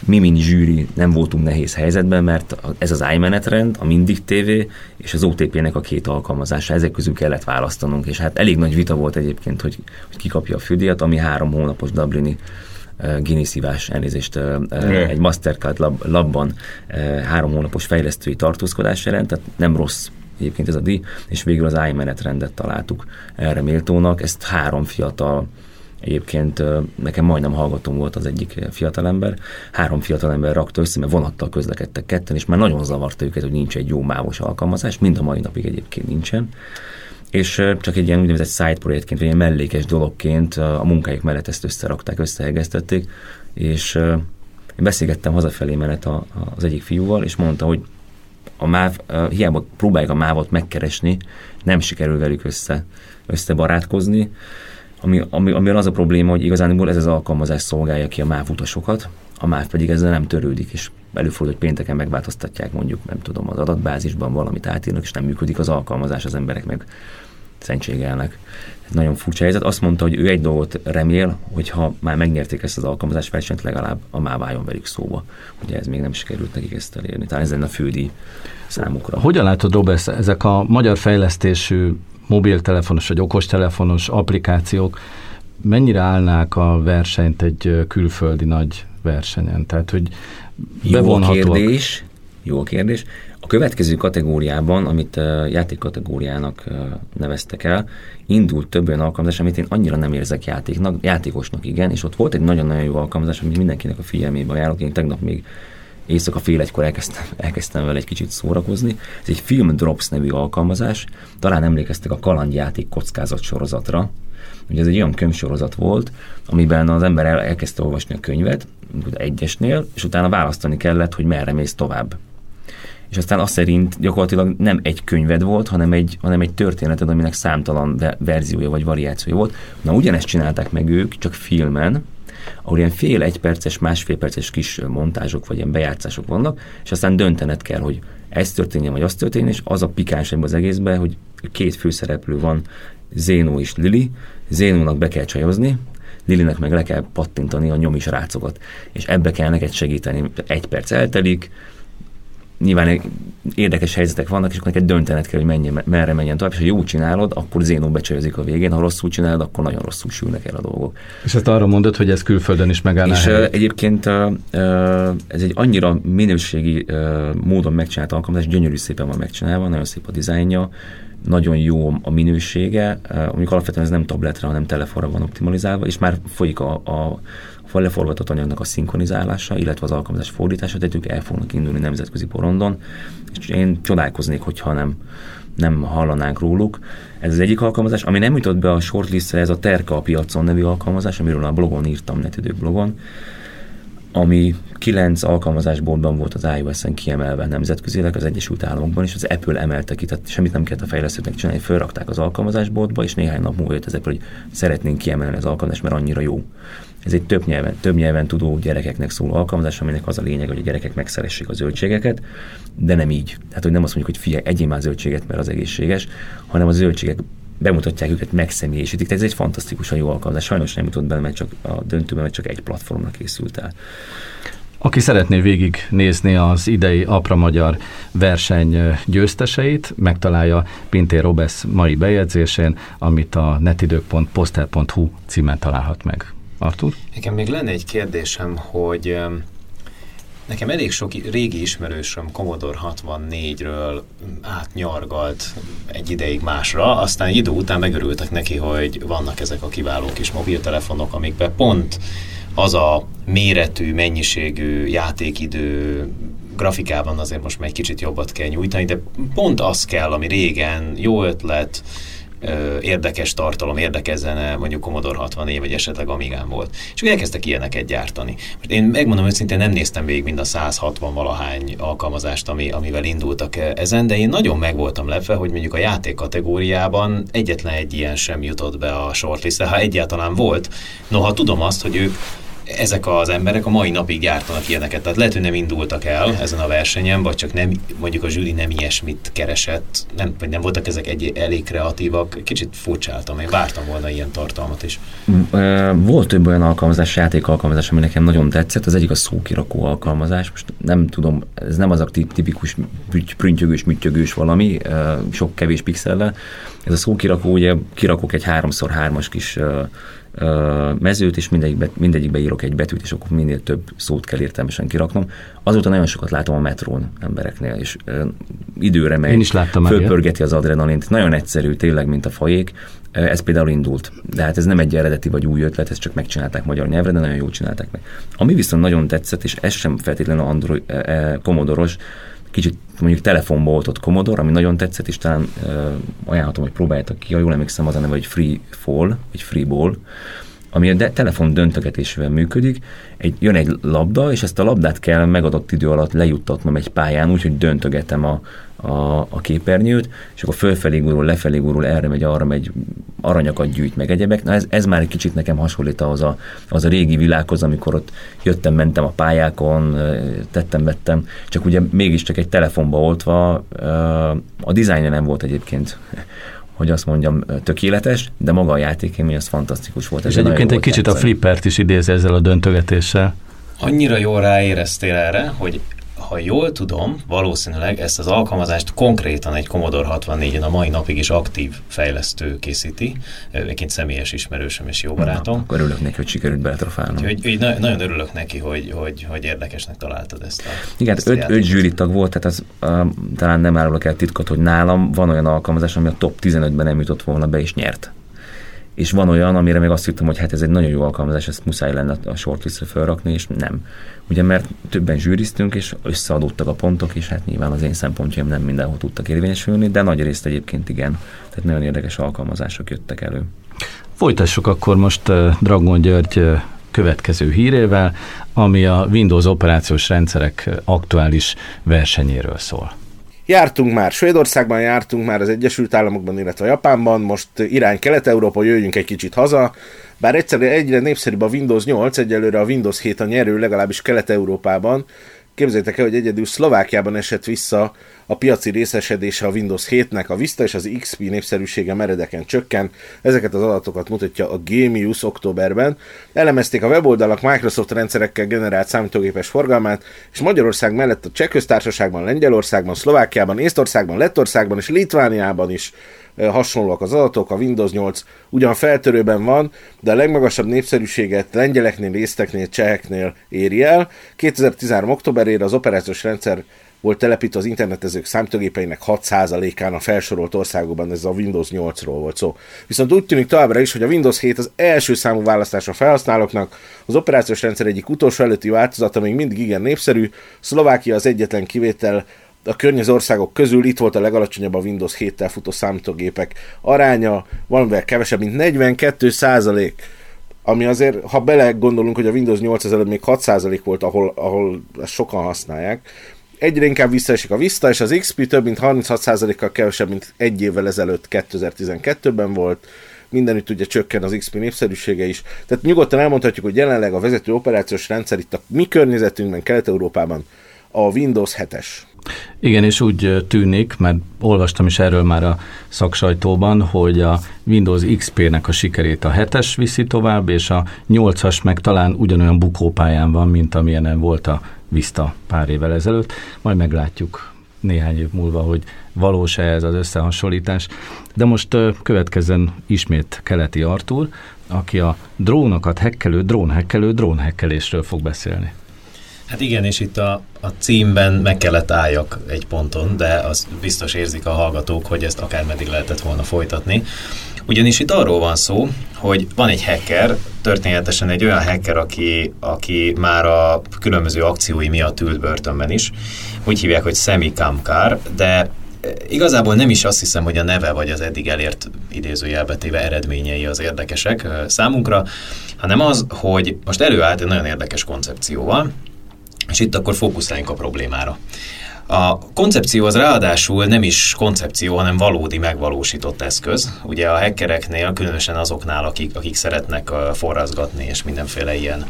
Speaker 4: Mi, mint zsűri nem voltunk nehéz helyzetben, mert ez az iMenetrend, a Mindig TV és az OTP-nek a két alkalmazása, ezek közül kellett választanunk, és hát elég nagy vita volt egyébként, hogy, hogy ki kapja a fődíjat, ami három hónapos Dublini Guinness szívás elnézést egy Mastercard lab, labban három hónapos fejlesztői tartózkodás jelent, tehát nem rossz egyébként ez a díj, és végül az iMenet találtuk erre méltónak. Ezt három fiatal Egyébként nekem majdnem hallgatom volt az egyik fiatalember. Három fiatalember rakta össze, mert vonattal közlekedtek ketten, és már nagyon zavarta őket, hogy nincs egy jó mávos alkalmazás. Mind a mai napig egyébként nincsen és csak egy ilyen úgynevezett side projektként, vagy egy mellékes dologként a munkáik mellett ezt összerakták, összehegeztették, és én beszélgettem hazafelé menet az egyik fiúval, és mondta, hogy a MÁV, hiába próbálják a mávot megkeresni, nem sikerül velük össze, összebarátkozni, ami, ami, ami az a probléma, hogy igazán ez az alkalmazás szolgálja ki a MÁV utasokat, a MÁV pedig ezzel nem törődik, és előfordul, hogy pénteken megváltoztatják mondjuk, nem tudom, az adatbázisban valamit átírnak, és nem működik az alkalmazás, az emberek meg szentségelnek. Ez nagyon furcsa helyzet. Azt mondta, hogy ő egy dolgot remél, hogy ha már megnyerték ezt az alkalmazás versenyt, legalább a már váljon velük szóba. Ugye ez még nem sikerült nekik ezt elérni. Talán ez lenne a fődi számukra.
Speaker 2: Hogyan látod, Robert, ezek a magyar fejlesztésű mobiltelefonos vagy okostelefonos applikációk mennyire állnák a versenyt egy külföldi nagy versenyen? Tehát, hogy bevonhatóak...
Speaker 4: Jó kérdés, jó kérdés. A következő kategóriában, amit játékkategóriának neveztek el, indult több olyan alkalmazás, amit én annyira nem érzek játéknak, játékosnak igen, és ott volt egy nagyon-nagyon jó alkalmazás, amit mindenkinek a figyelmébe ajánlok. Én tegnap még éjszaka fél egykor elkezdtem, elkezdtem vele egy kicsit szórakozni. Ez egy Film Drops nevű alkalmazás. Talán emlékeztek a kalandjáték kockázat sorozatra. Ugye ez egy olyan könyvsorozat volt, amiben az ember el, elkezdte olvasni a könyvet, egyesnél, és utána választani kellett, hogy merre mész tovább és aztán azt szerint gyakorlatilag nem egy könyved volt, hanem egy, hanem egy történeted, aminek számtalan verziója vagy variációja volt. Na ugyanezt csinálták meg ők, csak filmen, ahol ilyen fél egy perces, másfél perces kis montázsok vagy ilyen bejátszások vannak, és aztán döntened kell, hogy ez történjen, vagy az történjen, és az a pikáns ebben az egészben, hogy két főszereplő van, Zénó és Lili, Zénónak be kell csajozni, Lilinek meg le kell pattintani a nyomis rácokat, és ebbe kell neked segíteni. Egy perc eltelik, nyilván érdekes helyzetek vannak, és akkor neked döntened kell, hogy menjen, merre menjen tovább, és ha jó csinálod, akkor Zénó becsajozik a végén, ha rosszul csinálod, akkor nagyon rosszul sülnek el a dolgok.
Speaker 2: És ezt arra mondod, hogy ez külföldön is megáll
Speaker 4: És uh, egyébként ez egy annyira minőségi módon megcsinált alkalmazás, gyönyörű szépen van megcsinálva, nagyon szép a dizájnja, nagyon jó a minősége, mondjuk alapvetően ez nem tabletre, hanem telefonra van optimalizálva, és már folyik a, a leforgatott anyagnak a szinkronizálása, illetve az alkalmazás fordítása, tehát ők el fognak indulni nemzetközi porondon, és én csodálkoznék, hogyha nem, nem hallanánk róluk. Ez az egyik alkalmazás, ami nem jutott be a shortlistre, ez a Terka a piacon nevű alkalmazás, amiről a blogon írtam, netidők blogon, ami kilenc alkalmazásboltban volt az iOS-en kiemelve nemzetközileg az Egyesült Államokban, és az Apple emelte ki, tehát semmit nem kellett a fejlesztőknek csinálni, felrakták az alkalmazásboltba, és néhány nap múlva jött az Apple, hogy szeretnénk kiemelni az alkalmazást, mert annyira jó. Ez egy több nyelven, több nyelven tudó gyerekeknek szóló alkalmazás, aminek az a lényeg, hogy a gyerekek megszeressék a zöldségeket, de nem így. Tehát, hogy nem azt mondjuk, hogy figyelj, egyél már zöldséget, mert az egészséges, hanem a zöldségek bemutatják őket, megszemélyesítik. Tehát ez egy fantasztikusan jó alkalmazás. Sajnos nem jutott bele, mert csak a döntőben, mert csak egy platformra készült el.
Speaker 2: Aki szeretné végignézni az idei Apra Magyar verseny győzteseit, megtalálja Pintér Robesz mai bejegyzésén, amit a netidők.poster.hu címen találhat meg. Artur?
Speaker 5: Nekem még lenne egy kérdésem, hogy Nekem elég sok régi ismerősöm Commodore 64-ről átnyargalt egy ideig másra, aztán idő után megörültek neki, hogy vannak ezek a kiváló kis mobiltelefonok, amikben pont az a méretű, mennyiségű játékidő grafikában azért most már egy kicsit jobbat kell nyújtani, de pont az kell, ami régen jó ötlet, érdekes tartalom, érdekes mondjuk Commodore 64 vagy esetleg Amigán volt. És úgy elkezdtek ilyeneket gyártani. Most én megmondom őszintén, nem néztem végig mind a 160 valahány alkalmazást, ami, amivel indultak ezen, de én nagyon meg voltam lepve, hogy mondjuk a játék kategóriában egyetlen egy ilyen sem jutott be a shortlistre, ha egyáltalán volt. Noha tudom azt, hogy ők ezek az emberek a mai napig gyártanak ilyeneket. Tehát lehet, hogy nem indultak el ezen a versenyen, vagy csak nem, mondjuk a zsűri nem ilyesmit keresett, nem, vagy nem voltak ezek egy, elég kreatívak. Kicsit furcsáltam, én vártam volna ilyen tartalmat is.
Speaker 4: Volt több olyan alkalmazás, játék alkalmazás, ami nekem nagyon tetszett. Az egyik a szókirakó alkalmazás. Most nem tudom, ez nem az a tipikus prüntjögős, műtyögős valami, sok kevés pixellel. Ez a szókirakó, ugye kirakok egy 3x3-as kis mezőt, és mindegyikbe, mindegyikbe írok egy betűt, és akkor minél több szót kell értelmesen kiraknom. Azóta nagyon sokat látom a metrón embereknél, és időre megy,
Speaker 2: Én is láttam
Speaker 4: fölpörgeti az adrenalint. Nagyon egyszerű, tényleg, mint a fajék. Ez például indult. De hát ez nem egy eredeti vagy új ötlet, ezt csak megcsinálták magyar nyelvre, de nagyon jól csinálták meg. Ami viszont nagyon tetszett, és ez sem feltétlenül Android, e, e, komodoros, kicsit mondjuk telefonból volt ott Commodore, ami nagyon tetszett, és talán uh, ajánlhatom, hogy próbáljátok ki, ha jól emlékszem, az a neve, hogy Free Fall, vagy Free Ball, ami a de- telefon döntögetésével működik, egy, jön egy labda, és ezt a labdát kell megadott idő alatt lejuttatnom egy pályán, úgyhogy döntögetem a, a, a képernyőt, és akkor fölfelé gurul, lefelé gurul, erre megy, arra megy, aranyakat gyűjt meg egyebek. Na ez, ez már egy kicsit nekem hasonlít az a, az a régi világhoz, amikor ott jöttem, mentem a pályákon, tettem, vettem, csak ugye mégiscsak egy telefonba oltva, a dizájnja nem volt egyébként hogy azt mondjam, tökéletes, de maga a játékélmény az fantasztikus volt.
Speaker 2: És egyébként egy kicsit játszani. a flippert is idéz ezzel a döntögetéssel.
Speaker 5: Annyira jól ráéreztél erre, hogy ha jól tudom, valószínűleg ezt az alkalmazást konkrétan egy Commodore 64-en a mai napig is aktív fejlesztő készíti, egyébként személyes ismerősöm és jó barátom. Na,
Speaker 4: akkor örülök neki, hogy sikerült beletrafálnom.
Speaker 5: Úgyhogy úgy, nagyon örülök neki, hogy, hogy, hogy érdekesnek találtad ezt a
Speaker 4: Igen, ezt öt, öt zsűritag volt, tehát az, uh, talán nem árulok el titkot, hogy nálam van olyan alkalmazás, ami a top 15-ben nem jutott volna be és nyert és van olyan, amire még azt hittem, hogy hát ez egy nagyon jó alkalmazás, ezt muszáj lenne a shortlistre felrakni, és nem. Ugye mert többen zsűriztünk, és összeadódtak a pontok, és hát nyilván az én szempontjaim nem mindenhol tudtak érvényesülni, de nagy részt egyébként igen. Tehát nagyon érdekes alkalmazások jöttek elő.
Speaker 2: Folytassuk akkor most uh, Dragon György uh, következő hírével, ami a Windows operációs rendszerek aktuális versenyéről szól.
Speaker 6: Jártunk már Svédországban, jártunk már az Egyesült Államokban, illetve Japánban, most irány Kelet-Európa, jöjjünk egy kicsit haza. Bár egyszerűen egyre népszerűbb a Windows 8, egyelőre a Windows 7 a nyerő, legalábbis Kelet-Európában. Képzeljétek el, hogy egyedül Szlovákiában esett vissza a piaci részesedése a Windows 7-nek, a Vista és az XP népszerűsége meredeken csökken. Ezeket az adatokat mutatja a Genius októberben. Elemezték a weboldalak Microsoft rendszerekkel generált számítógépes forgalmát, és Magyarország mellett a Cseh köztársaságban, Lengyelországban, Szlovákiában, Észtországban, Lettországban és Litvániában is hasonlóak az adatok, a Windows 8 ugyan feltörőben van, de a legmagasabb népszerűséget lengyeleknél, észteknél, cseheknél éri el. 2013. októberére az operációs rendszer volt telepítve az internetezők számítógépeinek 6%-án a felsorolt országokban, ez a Windows 8-ról volt szó. Viszont úgy tűnik továbbra is, hogy a Windows 7 az első számú választás a felhasználóknak, az operációs rendszer egyik utolsó előtti változata még mindig igen népszerű, Szlovákia az egyetlen kivétel, a környező országok közül itt volt a legalacsonyabb a Windows 7-tel futó számítógépek aránya, valamivel kevesebb, mint 42 százalék ami azért, ha bele gondolunk, hogy a Windows 8 ezelőtt még 6% volt, ahol, ahol ezt sokan használják, egyre inkább visszaesik a Vista, és az XP több mint 36%-kal kevesebb, mint egy évvel ezelőtt 2012-ben volt. Mindenütt ugye csökken az XP népszerűsége is. Tehát nyugodtan elmondhatjuk, hogy jelenleg a vezető operációs rendszer itt a mi környezetünkben, Kelet-Európában a Windows 7-es.
Speaker 2: Igen, és úgy tűnik, mert olvastam is erről már a szaksajtóban, hogy a Windows XP-nek a sikerét a 7-es viszi tovább, és a 8-as meg talán ugyanolyan bukópályán van, mint amilyen volt a Vista pár évvel ezelőtt. Majd meglátjuk néhány év múlva, hogy valós-e ez az összehasonlítás. De most következzen ismét Keleti Artur, aki a drónokat hekkelő, drónhekkelő, drónhekkelésről fog beszélni.
Speaker 5: Hát igen, és itt a, a címben meg kellett álljak egy ponton, de az biztos érzik a hallgatók, hogy ezt akár meddig lehetett volna folytatni. Ugyanis itt arról van szó, hogy van egy hacker, történetesen egy olyan hacker, aki, aki már a különböző akciói miatt ült börtönben is. Úgy hívják, hogy Semi Kamkar, de e, igazából nem is azt hiszem, hogy a neve vagy az eddig elért idézőjelbe téve eredményei az érdekesek e, számunkra, hanem az, hogy most előállt egy nagyon érdekes koncepcióval, és itt akkor fókuszáljunk a problémára. A koncepció az ráadásul nem is koncepció, hanem valódi megvalósított eszköz. Ugye a hackereknél, különösen azoknál, akik, akik szeretnek forrazgatni és mindenféle ilyen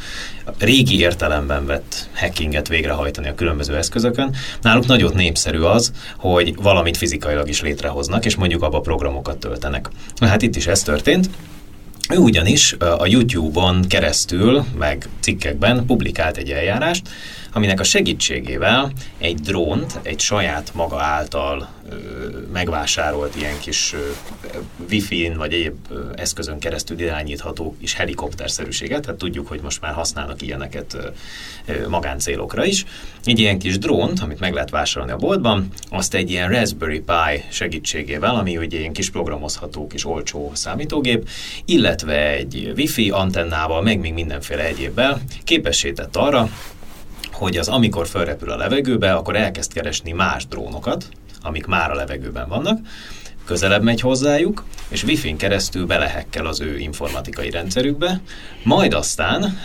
Speaker 5: régi értelemben vett hackinget végrehajtani a különböző eszközökön, náluk nagyon népszerű az, hogy valamit fizikailag is létrehoznak, és mondjuk abba programokat töltenek. Hát itt is ez történt. Ő ugyanis a YouTube-on keresztül, meg cikkekben publikált egy eljárást, aminek a segítségével egy drónt, egy saját maga által ö, megvásárolt ilyen kis wifi-n vagy egyéb eszközön keresztül irányítható kis helikopterszerűséget, tehát tudjuk, hogy most már használnak ilyeneket ö, magáncélokra is. Egy ilyen kis drónt, amit meg lehet vásárolni a boltban, azt egy ilyen Raspberry Pi segítségével, ami ugye ilyen kis programozható kis olcsó számítógép, illetve egy wifi antennával, meg még mindenféle egyébbel képesített arra, hogy az amikor felrepül a levegőbe, akkor elkezd keresni más drónokat, amik már a levegőben vannak, közelebb megy hozzájuk, és wifi-n keresztül belehekkel az ő informatikai rendszerükbe, majd aztán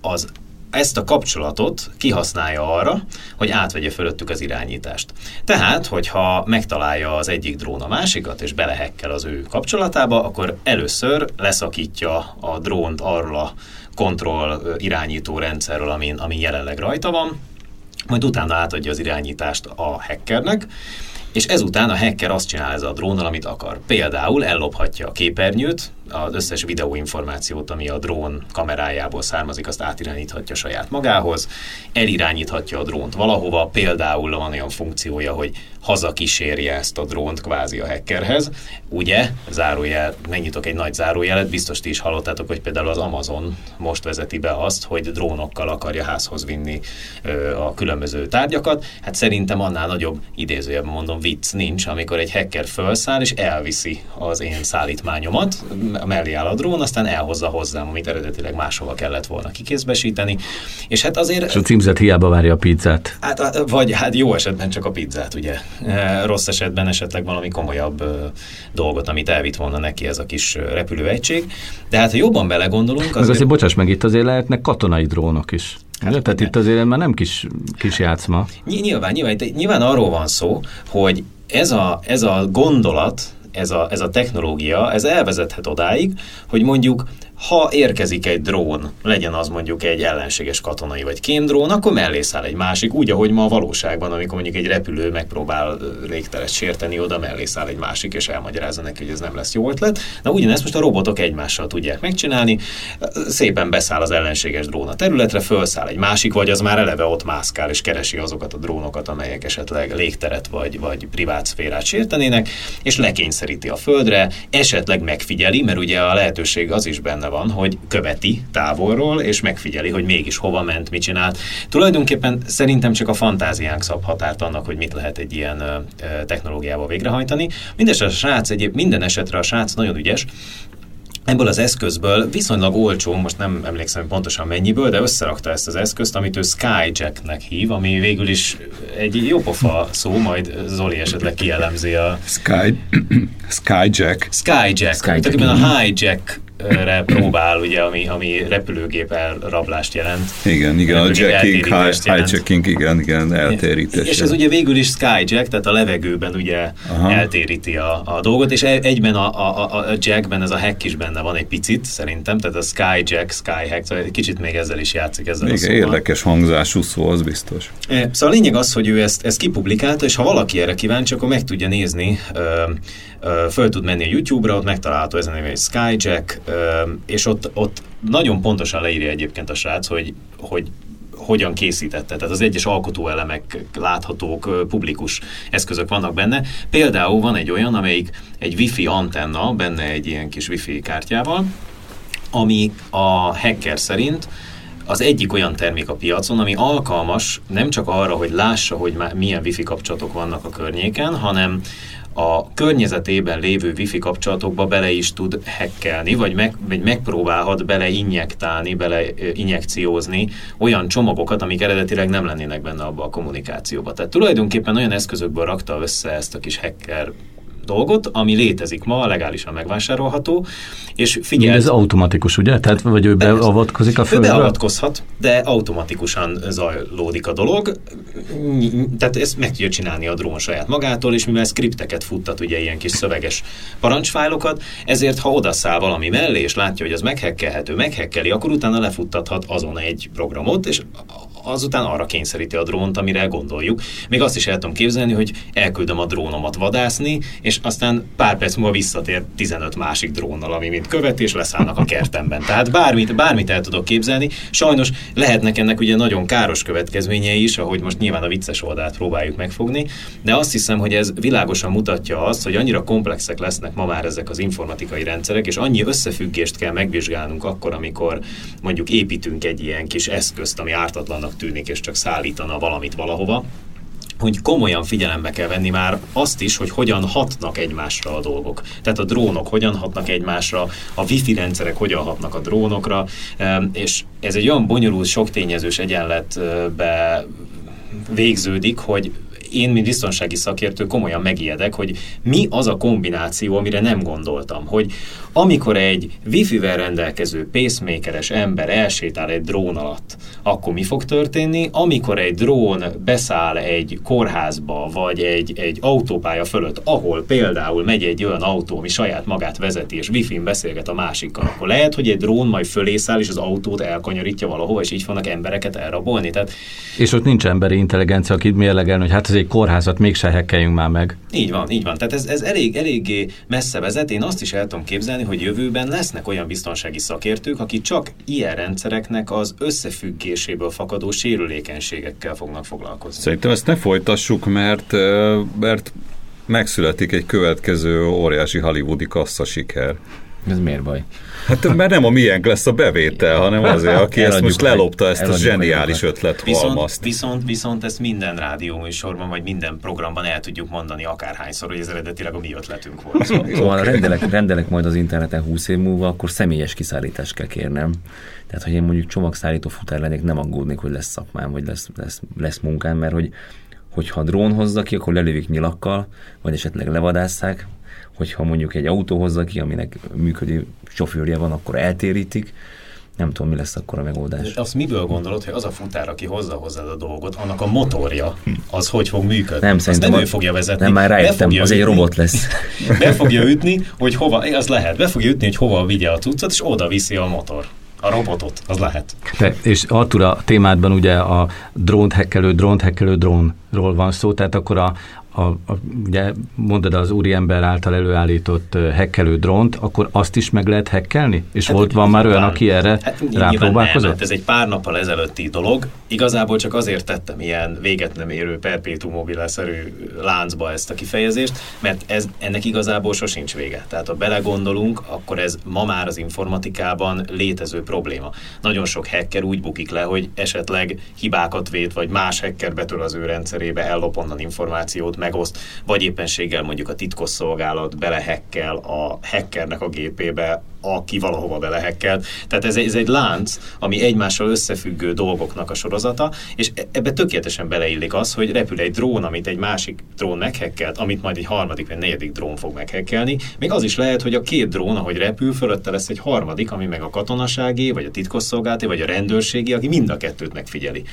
Speaker 5: az ezt a kapcsolatot kihasználja arra, hogy átvegye fölöttük az irányítást. Tehát, hogyha megtalálja az egyik drón a másikat, és belehekkel az ő kapcsolatába, akkor először leszakítja a drónt arról a kontroll irányító rendszerről, amin, ami jelenleg rajta van, majd utána átadja az irányítást a hackernek, és ezután a hacker azt csinál ez a drónnal, amit akar. Például ellophatja a képernyőt, az összes videóinformációt, ami a drón kamerájából származik, azt átirányíthatja saját magához, elirányíthatja a drónt valahova, például van olyan funkciója, hogy hazakísérje ezt a drónt kvázi a hackerhez. Ugye, zárójel, megnyitok egy nagy zárójelet, biztos ti is hallottátok, hogy például az Amazon most vezeti be azt, hogy drónokkal akarja házhoz vinni ö, a különböző tárgyakat. Hát szerintem annál nagyobb idézőjebb mondom vicc nincs, amikor egy hacker felszáll és elviszi az én szállítmányomat, mellé áll a drón, aztán elhozza hozzám, amit eredetileg máshova kellett volna kikézbesíteni. És hát azért...
Speaker 2: És a címzet hiába várja a pizzát.
Speaker 5: Hát, vagy hát jó esetben csak a pizzát, ugye. E, rossz esetben esetleg valami komolyabb dolgot, amit elvitt volna neki ez a kis repülőegység. De hát ha jobban belegondolunk...
Speaker 2: Azért... Meg azért, bocsáss meg, itt azért lehetnek katonai drónok is. Hát, Tehát itt azért már nem kis, kis játszma.
Speaker 5: Nyilván, nyilván, nyilván arról van szó, hogy ez a, ez a gondolat, ez a, ez a technológia, ez elvezethet odáig, hogy mondjuk ha érkezik egy drón, legyen az mondjuk egy ellenséges katonai vagy kémdrón, akkor mellé száll egy másik, úgy, ahogy ma a valóságban, amikor mondjuk egy repülő megpróbál légteret sérteni, oda mellé száll egy másik, és elmagyarázza neki, hogy ez nem lesz jó ötlet. Na ugyanezt most a robotok egymással tudják megcsinálni, szépen beszáll az ellenséges drón a területre, felszáll egy másik, vagy az már eleve ott mászkál, és keresi azokat a drónokat, amelyek esetleg légteret vagy, vagy privát szférát sértenének, és lekényszeríti a földre, esetleg megfigyeli, mert ugye a lehetőség az is benne benne van, hogy követi távolról, és megfigyeli, hogy mégis hova ment, mit csinált. Tulajdonképpen szerintem csak a fantáziánk szab határt annak, hogy mit lehet egy ilyen technológiával végrehajtani. Mindenesetre a srác egyéb, minden esetre a srác nagyon ügyes, Ebből az eszközből viszonylag olcsó, most nem emlékszem pontosan mennyiből, de összerakta ezt az eszközt, amit ő Skyjacknek hív, ami végül is egy jópofa szó, majd Zoli esetleg kielemzi a...
Speaker 3: Sky... Skyjack.
Speaker 5: Skyjack. Skyjack. a hijack re próbál, ugye, ami, ami repülőgép elrablást jelent.
Speaker 3: Igen, igen, a jacking, hijacking, igen, igen, eltérítés.
Speaker 5: És ez ugye végül is skyjack, tehát a levegőben ugye Aha. eltéríti a, a dolgot, és e- egyben a, a, a, jackben ez a hack is benne van egy picit, szerintem, tehát a skyjack, skyhack, szóval egy kicsit még ezzel is játszik ezzel
Speaker 3: igen, a szóval. érdekes hangzású szó, az biztos.
Speaker 5: Szóval a lényeg az, hogy ő ezt, ezt kipublikálta, és ha valaki erre kíváncsi, akkor meg tudja nézni, föl tud menni a YouTube-ra, ott megtalálható ezen a Skyjack, és ott, ott nagyon pontosan leírja egyébként a srác, hogy, hogy hogyan készítette. Tehát az egyes alkotóelemek láthatók, publikus eszközök vannak benne. Például van egy olyan, amelyik egy wifi antenna, benne egy ilyen kis wifi kártyával, ami a hacker szerint az egyik olyan termék a piacon, ami alkalmas nem csak arra, hogy lássa, hogy milyen wifi kapcsolatok vannak a környéken, hanem a környezetében lévő wifi kapcsolatokba bele is tud hekkelni, vagy, meg, vagy megpróbálhat bele injektálni, bele injekciózni olyan csomagokat, amik eredetileg nem lennének benne abba a kommunikációba. Tehát tulajdonképpen olyan eszközökből rakta össze ezt a kis hacker dolgot, ami létezik ma, legálisan megvásárolható, és figyelj.
Speaker 2: Ez automatikus, ugye? Tehát, vagy ő beavatkozik a földre?
Speaker 5: Ő beavatkozhat, de automatikusan zajlódik a dolog. Tehát ezt meg tudja csinálni a drón saját magától, és mivel skripteket futtat, ugye ilyen kis szöveges parancsfájlokat, ezért ha odaszáll valami mellé, és látja, hogy az meghekkelhető, meghekkeli, akkor utána lefuttathat azon egy programot, és azután arra kényszeríti a drónt, amire gondoljuk. Még azt is el tudom képzelni, hogy elküldöm a drónomat vadászni, és aztán pár perc múlva visszatér 15 másik drónnal, ami mint követ, és leszállnak a kertemben. Tehát bármit, bármit el tudok képzelni. Sajnos lehetnek ennek ugye nagyon káros következményei is, ahogy most nyilván a vicces oldalt próbáljuk megfogni, de azt hiszem, hogy ez világosan mutatja azt, hogy annyira komplexek lesznek ma már ezek az informatikai rendszerek, és annyi összefüggést kell megvizsgálnunk akkor, amikor mondjuk építünk egy ilyen kis eszközt, ami ártatlannak tűnik, és csak szállítana valamit valahova, hogy komolyan figyelembe kell venni már azt is, hogy hogyan hatnak egymásra a dolgok. Tehát a drónok hogyan hatnak egymásra, a wifi rendszerek hogyan hatnak a drónokra, és ez egy olyan bonyolult, sok tényezős egyenletbe végződik, hogy én, mint biztonsági szakértő komolyan megijedek, hogy mi az a kombináció, amire nem gondoltam, hogy amikor egy wifi-vel rendelkező pacemakeres ember elsétál egy drón alatt, akkor mi fog történni? Amikor egy drón beszáll egy kórházba, vagy egy, egy autópálya fölött, ahol például megy egy olyan autó, ami saját magát vezeti, és wifi-n beszélget a másikkal, akkor lehet, hogy egy drón majd fölé száll, és az autót elkanyarítja valahova, és így fognak embereket elrabolni. Tehát...
Speaker 2: És ott nincs emberi intelligencia, aki mérlegelni, hogy hát ez egy kórházat mégse hekkeljünk már meg.
Speaker 5: Így van, így van. Tehát ez, ez elég, eléggé messze vezet. Én azt is el tudom képzelni, hogy jövőben lesznek olyan biztonsági szakértők, akik csak ilyen rendszereknek az összefüggéséből fakadó sérülékenységekkel fognak foglalkozni.
Speaker 3: Szerintem ezt ne folytassuk, mert, mert megszületik egy következő óriási hollywoodi kassza siker.
Speaker 4: Ez miért baj?
Speaker 3: Hát mert nem a miénk lesz a bevétel, hanem azért, aki ezt most lelopta, ezt a zseniális ötlet
Speaker 5: viszont, viszont, viszont ezt minden rádióműsorban, vagy minden programban el tudjuk mondani akárhányszor, hogy ez eredetileg a mi ötletünk volt.
Speaker 4: Szóval, szóval rendelek, rendelek majd az interneten 20 év múlva, akkor személyes kiszállítást kell kérnem. Tehát, hogy én mondjuk csomagszállító futár lennék, nem aggódnék, hogy lesz szakmám, vagy lesz, lesz, lesz munkám, mert hogy hogyha drón hozza ki, akkor lelövik nyilakkal, vagy esetleg levadásszák, hogyha mondjuk egy autó hozza ki, aminek működő sofőrje van, akkor eltérítik, nem tudom, mi lesz akkor a megoldás.
Speaker 5: Azt miből gondolod, hogy az a futár, aki hozza hozzád a dolgot, annak a motorja, az hogy fog működni?
Speaker 4: Nem,
Speaker 5: szerintem nem ő fogja vezetni.
Speaker 4: Nem, már rájöttem, az ütni, egy robot lesz.
Speaker 5: Be fogja ütni, hogy hova, az lehet, be fogja ütni, hogy hova vigye a cuccot, és oda viszi a motor a robotot, az lehet.
Speaker 2: De, és Artur, a témádban ugye a drónt hekkelő, drónt hekkelő drónról van szó, tehát akkor a, a, a, ugye mondod az úriember által előállított hekkelő drónt, akkor azt is meg lehet hekkelni? És hát, volt, van már olyan, aki erre hát, rápróbálkozott? Nem,
Speaker 5: ez egy pár nappal ezelőtti dolog. Igazából csak azért tettem ilyen véget nem érő perpétum mobile-szerű láncba ezt a kifejezést, mert ez, ennek igazából sosincs vége. Tehát ha belegondolunk, akkor ez ma már az informatikában létező probléma. Nagyon sok hacker úgy bukik le, hogy esetleg hibákat vét, vagy más hacker betől az ő rendszerébe, ellop onnan információt, megoszt, vagy éppenséggel mondjuk a titkosszolgálat belehekkel a hackernek a gépébe, aki valahova belehekkelt. Tehát ez, ez egy lánc, ami egymással összefüggő dolgoknak a sorozata, és e, ebbe tökéletesen beleillik az, hogy repül egy drón, amit egy másik drón meghekkelt, amit majd egy harmadik vagy negyedik drón fog meghekkelni. Még az is lehet, hogy a két drón, ahogy repül, fölötte lesz egy harmadik, ami meg a katonasági, vagy a titkosszolgálati, vagy a rendőrségi, aki mind a kettőt megfigyeli.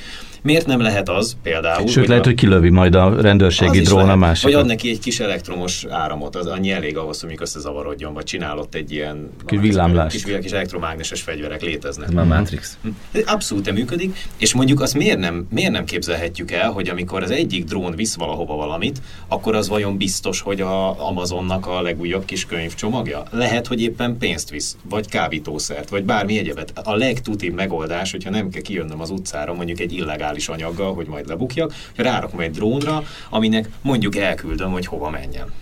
Speaker 5: Miért nem lehet az például?
Speaker 2: Sőt, lehet, a... hogy kilövi majd a rendőrségi drón a másik.
Speaker 5: Vagy ad neki egy kis elektromos áramot, az annyi elég ahhoz, hogy összezavarodjon, vagy csinálott egy ilyen
Speaker 2: kis villámlást.
Speaker 5: Kis, kis elektromágneses fegyverek léteznek.
Speaker 4: Ez már Matrix.
Speaker 5: Hm. Abszolút működik, és mondjuk azt miért nem, miért nem képzelhetjük el, hogy amikor az egyik drón visz valahova valamit, akkor az vajon biztos, hogy a Amazonnak a legújabb kis könyvcsomagja? Lehet, hogy éppen pénzt visz, vagy kábítószert, vagy bármi egyebet. A legtutibb megoldás, hogyha nem kell kijönnöm az utcára mondjuk egy illegális anyaggal, hogy majd lebukjak, hogy rárakom egy drónra, aminek mondjuk elküldöm, hogy hova menjen.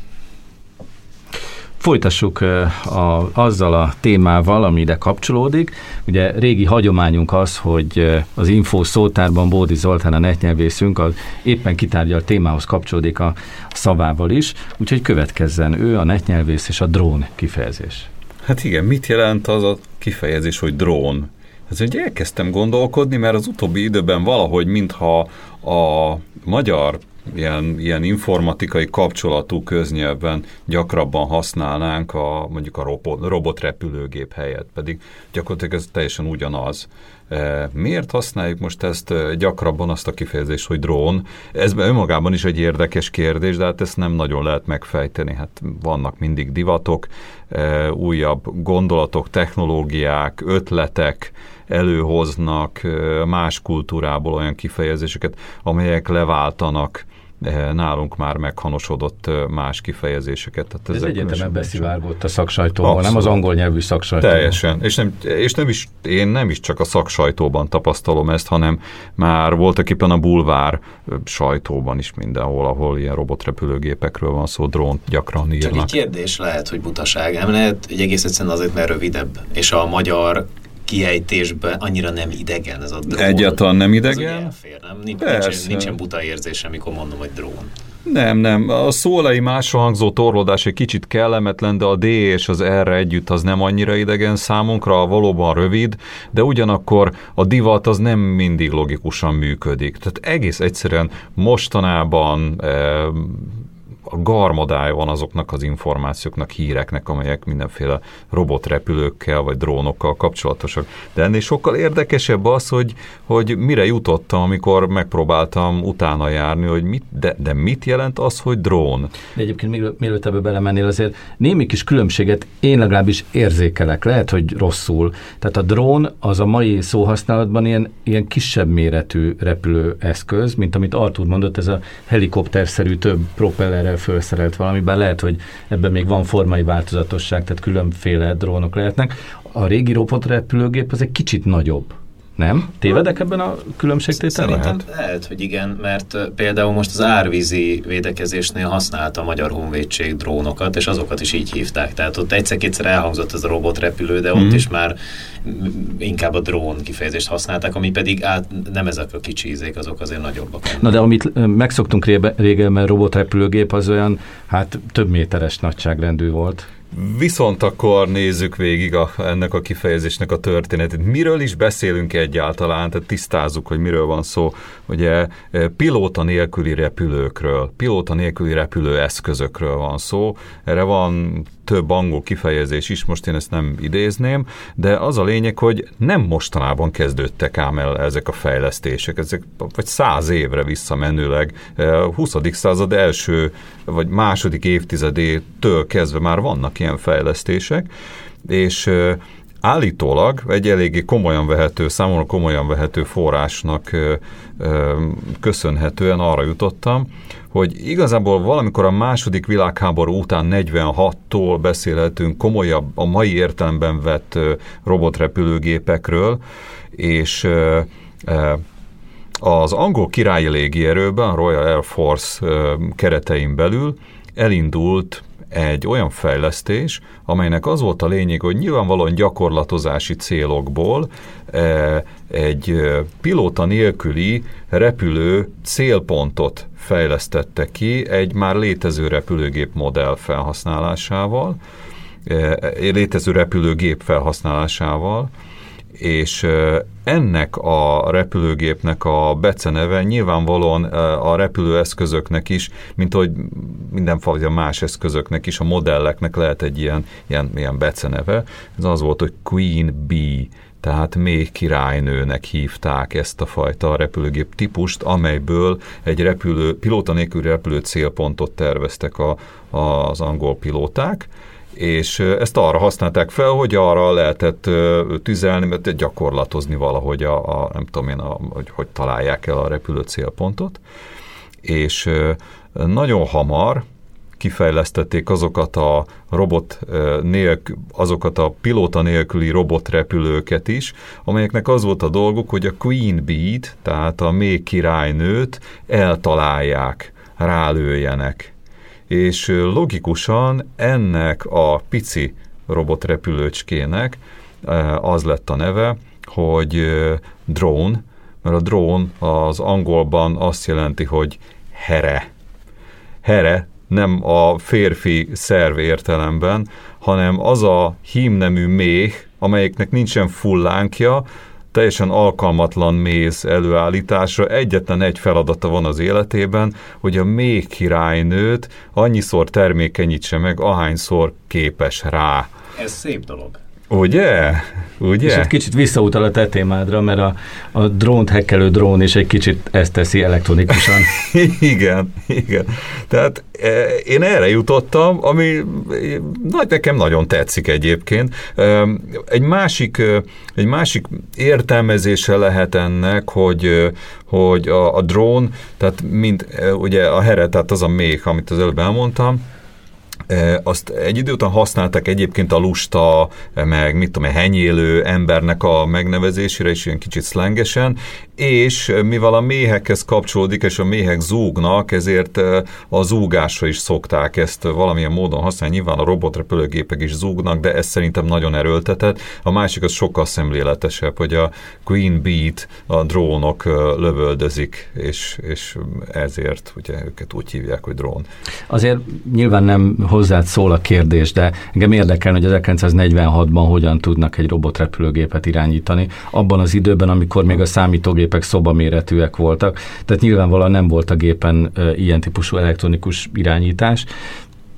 Speaker 2: Folytassuk a, azzal a témával, ami ide kapcsolódik. Ugye régi hagyományunk az, hogy az info szótárban Bódi Zoltán a netnyelvészünk az éppen kitárgyalt témához kapcsolódik a szavával is, úgyhogy következzen ő a netnyelvész és a drón kifejezés.
Speaker 3: Hát igen, mit jelent az a kifejezés, hogy drón? Ez ugye elkezdtem gondolkodni, mert az utóbbi időben valahogy, mintha a magyar ilyen, ilyen informatikai kapcsolatú köznyelven gyakrabban használnánk a, mondjuk a robot, robotrepülőgép helyett, pedig gyakorlatilag ez teljesen ugyanaz. E, miért használjuk most ezt e, gyakrabban azt a kifejezést, hogy drón? Ez önmagában is egy érdekes kérdés, de hát ezt nem nagyon lehet megfejteni. Hát vannak mindig divatok, e, újabb gondolatok, technológiák, ötletek, előhoznak más kultúrából olyan kifejezéseket, amelyek leváltanak nálunk már meghanosodott más kifejezéseket.
Speaker 2: Tehát ez egyetemen beszivárgott a szaksajtóban, nem az angol nyelvű szaksajtóban.
Speaker 3: Teljesen. És, nem, és nem is, én nem is csak a szaksajtóban tapasztalom ezt, hanem már voltak éppen a bulvár sajtóban is mindenhol, ahol ilyen robotrepülőgépekről van szó, drónt gyakran írnak. Csak
Speaker 5: egy kérdés lehet, hogy butaság. Nem lehet, hogy egész egyszerűen azért, mert rövidebb, és a magyar kiejtésben annyira nem idegen ez a drón.
Speaker 3: Egyáltalán nem idegen?
Speaker 5: Elfér, nem? Nincsen, nincsen buta érzés, amikor mondom, hogy drón.
Speaker 3: Nem, nem. A szólai másra hangzó torlódás egy kicsit kellemetlen, de a D és az R együtt az nem annyira idegen számunkra, valóban rövid, de ugyanakkor a divat az nem mindig logikusan működik. Tehát egész egyszerűen mostanában eh, a garmadája van azoknak az információknak, híreknek, amelyek mindenféle robotrepülőkkel vagy drónokkal kapcsolatosak. De ennél sokkal érdekesebb az, hogy, hogy mire jutottam, amikor megpróbáltam utána járni, hogy mit, de, de mit jelent az, hogy drón?
Speaker 2: De egyébként mielőtt ebbe belemennél, azért némi kis különbséget én legalábbis érzékelek, lehet, hogy rosszul. Tehát a drón az a mai szóhasználatban ilyen, ilyen kisebb méretű repülőeszköz, mint amit Artur mondott, ez a helikopterszerű több propellerrel felszerelt valamiben, lehet, hogy ebben még van formai változatosság, tehát különféle drónok lehetnek. A régi robotrepülőgép az egy kicsit nagyobb. Nem? Tévedek ebben a különbségtételben?
Speaker 5: Szerintem lehet? lehet, hogy igen, mert például most az árvízi védekezésnél használta a Magyar Honvédség drónokat, és azokat is így hívták. Tehát ott egyszer-kétszer elhangzott ez a robotrepülő, de ott mm. is már inkább a drón kifejezést használták, ami pedig át, nem ezek a kicsi ízék, azok azért nagyobbak.
Speaker 2: Na de amit megszoktunk régen, mert robotrepülőgép az olyan, hát több méteres nagyságrendű volt.
Speaker 3: Viszont akkor nézzük végig a, ennek a kifejezésnek a történetét. Miről is beszélünk egyáltalán, tehát tisztázzuk, hogy miről van szó. Ugye e, pilóta nélküli repülőkről, pilóta nélküli repülőeszközökről van szó. Erre van több angol kifejezés is, most én ezt nem idézném, de az a lényeg, hogy nem mostanában kezdődtek ám el ezek a fejlesztések, ezek vagy száz évre visszamenőleg, 20. E, század első vagy második évtizedétől kezdve már vannak ilyen fejlesztések, és e, állítólag egy eléggé komolyan vehető, számomra komolyan vehető forrásnak köszönhetően arra jutottam, hogy igazából valamikor a második világháború után 46-tól beszélhetünk komolyabb, a mai értelemben vett robotrepülőgépekről, és az angol királyi légierőben, a Royal Air Force keretein belül elindult egy olyan fejlesztés, amelynek az volt a lényeg, hogy nyilvánvalóan gyakorlatozási célokból e, egy e, pilóta nélküli repülő célpontot fejlesztette ki egy már létező repülőgép modell felhasználásával, e, létező repülőgép felhasználásával, és ennek a repülőgépnek a beceneve nyilvánvalóan a repülőeszközöknek is, mint hogy mindenfajta más eszközöknek is, a modelleknek lehet egy ilyen, ilyen, ilyen beceneve. Ez az volt, hogy Queen Bee, tehát még királynőnek hívták ezt a fajta repülőgép típust, amelyből egy repülő, pilóta nélküli repülő célpontot terveztek a, a, az angol pilóták, és ezt arra használták fel, hogy arra lehetett tüzelni, mert gyakorlatozni valahogy a, a nem tudom én, a, hogy, hogy találják el a repülő célpontot, és nagyon hamar kifejlesztették azokat a robot nélkül, azokat a pilóta nélküli robotrepülőket is, amelyeknek az volt a dolguk, hogy a Queen Bee-t, tehát a még királynőt eltalálják, rálőjenek és logikusan ennek a pici robotrepülőcskének az lett a neve, hogy drone, mert a drone az angolban azt jelenti, hogy here. Here nem a férfi szerv értelemben, hanem az a hímnemű méh, amelyiknek nincsen fullánkja, teljesen alkalmatlan méz előállításra. Egyetlen egy feladata van az életében, hogy a még királynőt annyiszor termékenyítse meg, ahányszor képes rá.
Speaker 5: Ez szép dolog.
Speaker 3: Ugye? Ugye?
Speaker 2: És egy kicsit visszautal a te témádra, mert a, a drónt hekkelő drón is egy kicsit ezt teszi elektronikusan.
Speaker 3: igen, igen. Tehát e, én erre jutottam, ami nagy, nekem nagyon tetszik egyébként. E, egy másik, e, egy másik értelmezése lehet ennek, hogy, hogy a, a drón, tehát mint ugye a here, tehát az a még, amit az előbb elmondtam, azt egy idő után használták egyébként a lusta, meg mit tudom, henyélő embernek a megnevezésére is ilyen kicsit szlengesen, és mivel a méhekhez kapcsolódik, és a méhek zúgnak, ezért a zúgásra is szokták ezt valamilyen módon használni. Nyilván a robotrepülőgépek is zúgnak, de ez szerintem nagyon erőltetett. A másik az sokkal szemléletesebb, hogy a Queen Beat, a drónok lövöldözik, és, és ezért ugye őket úgy hívják, hogy drón.
Speaker 2: Azért nyilván nem hozzád szól a kérdés, de engem érdekel, hogy 1946-ban hogyan tudnak egy robotrepülőgépet irányítani, abban az időben, amikor még a számítógépek szobaméretűek voltak, tehát nyilvánvalóan nem volt a gépen ilyen típusú elektronikus irányítás,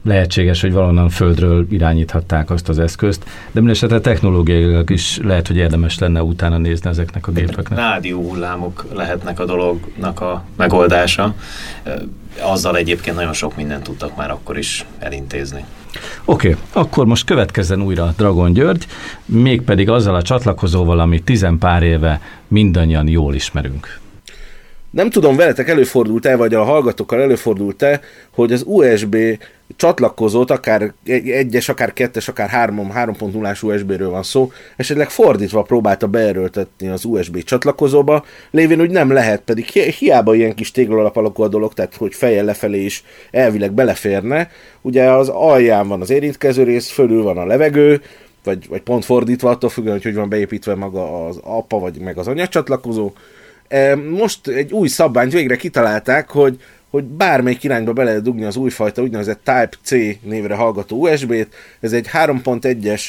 Speaker 2: lehetséges, hogy valonnan földről irányíthatták azt az eszközt, de mindesetre technológiailag is lehet, hogy érdemes lenne utána nézni ezeknek a gépeknek.
Speaker 5: Rádió hullámok lehetnek a dolognak a megoldása. Azzal egyébként nagyon sok mindent tudtak már akkor is elintézni.
Speaker 2: Oké, okay, akkor most következzen újra Dragon György, mégpedig azzal a csatlakozóval, amit tizen pár éve mindannyian jól ismerünk.
Speaker 6: Nem tudom, veletek előfordult-e, vagy a hallgatókkal előfordult-e, hogy az USB csatlakozót, akár egyes, akár kettes, akár 3, 3.0-ás USB-ről van szó, esetleg fordítva próbálta beerőltetni az USB csatlakozóba, lévén úgy nem lehet, pedig hi- hiába ilyen kis téglalap alakú a dolog, tehát hogy fejjel lefelé is elvileg beleférne. Ugye az alján van az érintkező rész, fölül van a levegő, vagy, vagy pont fordítva, attól függően, hogy hogy van beépítve maga az apa, vagy meg az anyacsatlakozó. Most egy új szabványt végre kitalálták, hogy hogy bármelyik irányba be lehet dugni az újfajta úgynevezett Type-C névre hallgató USB-t. Ez egy 3.1-es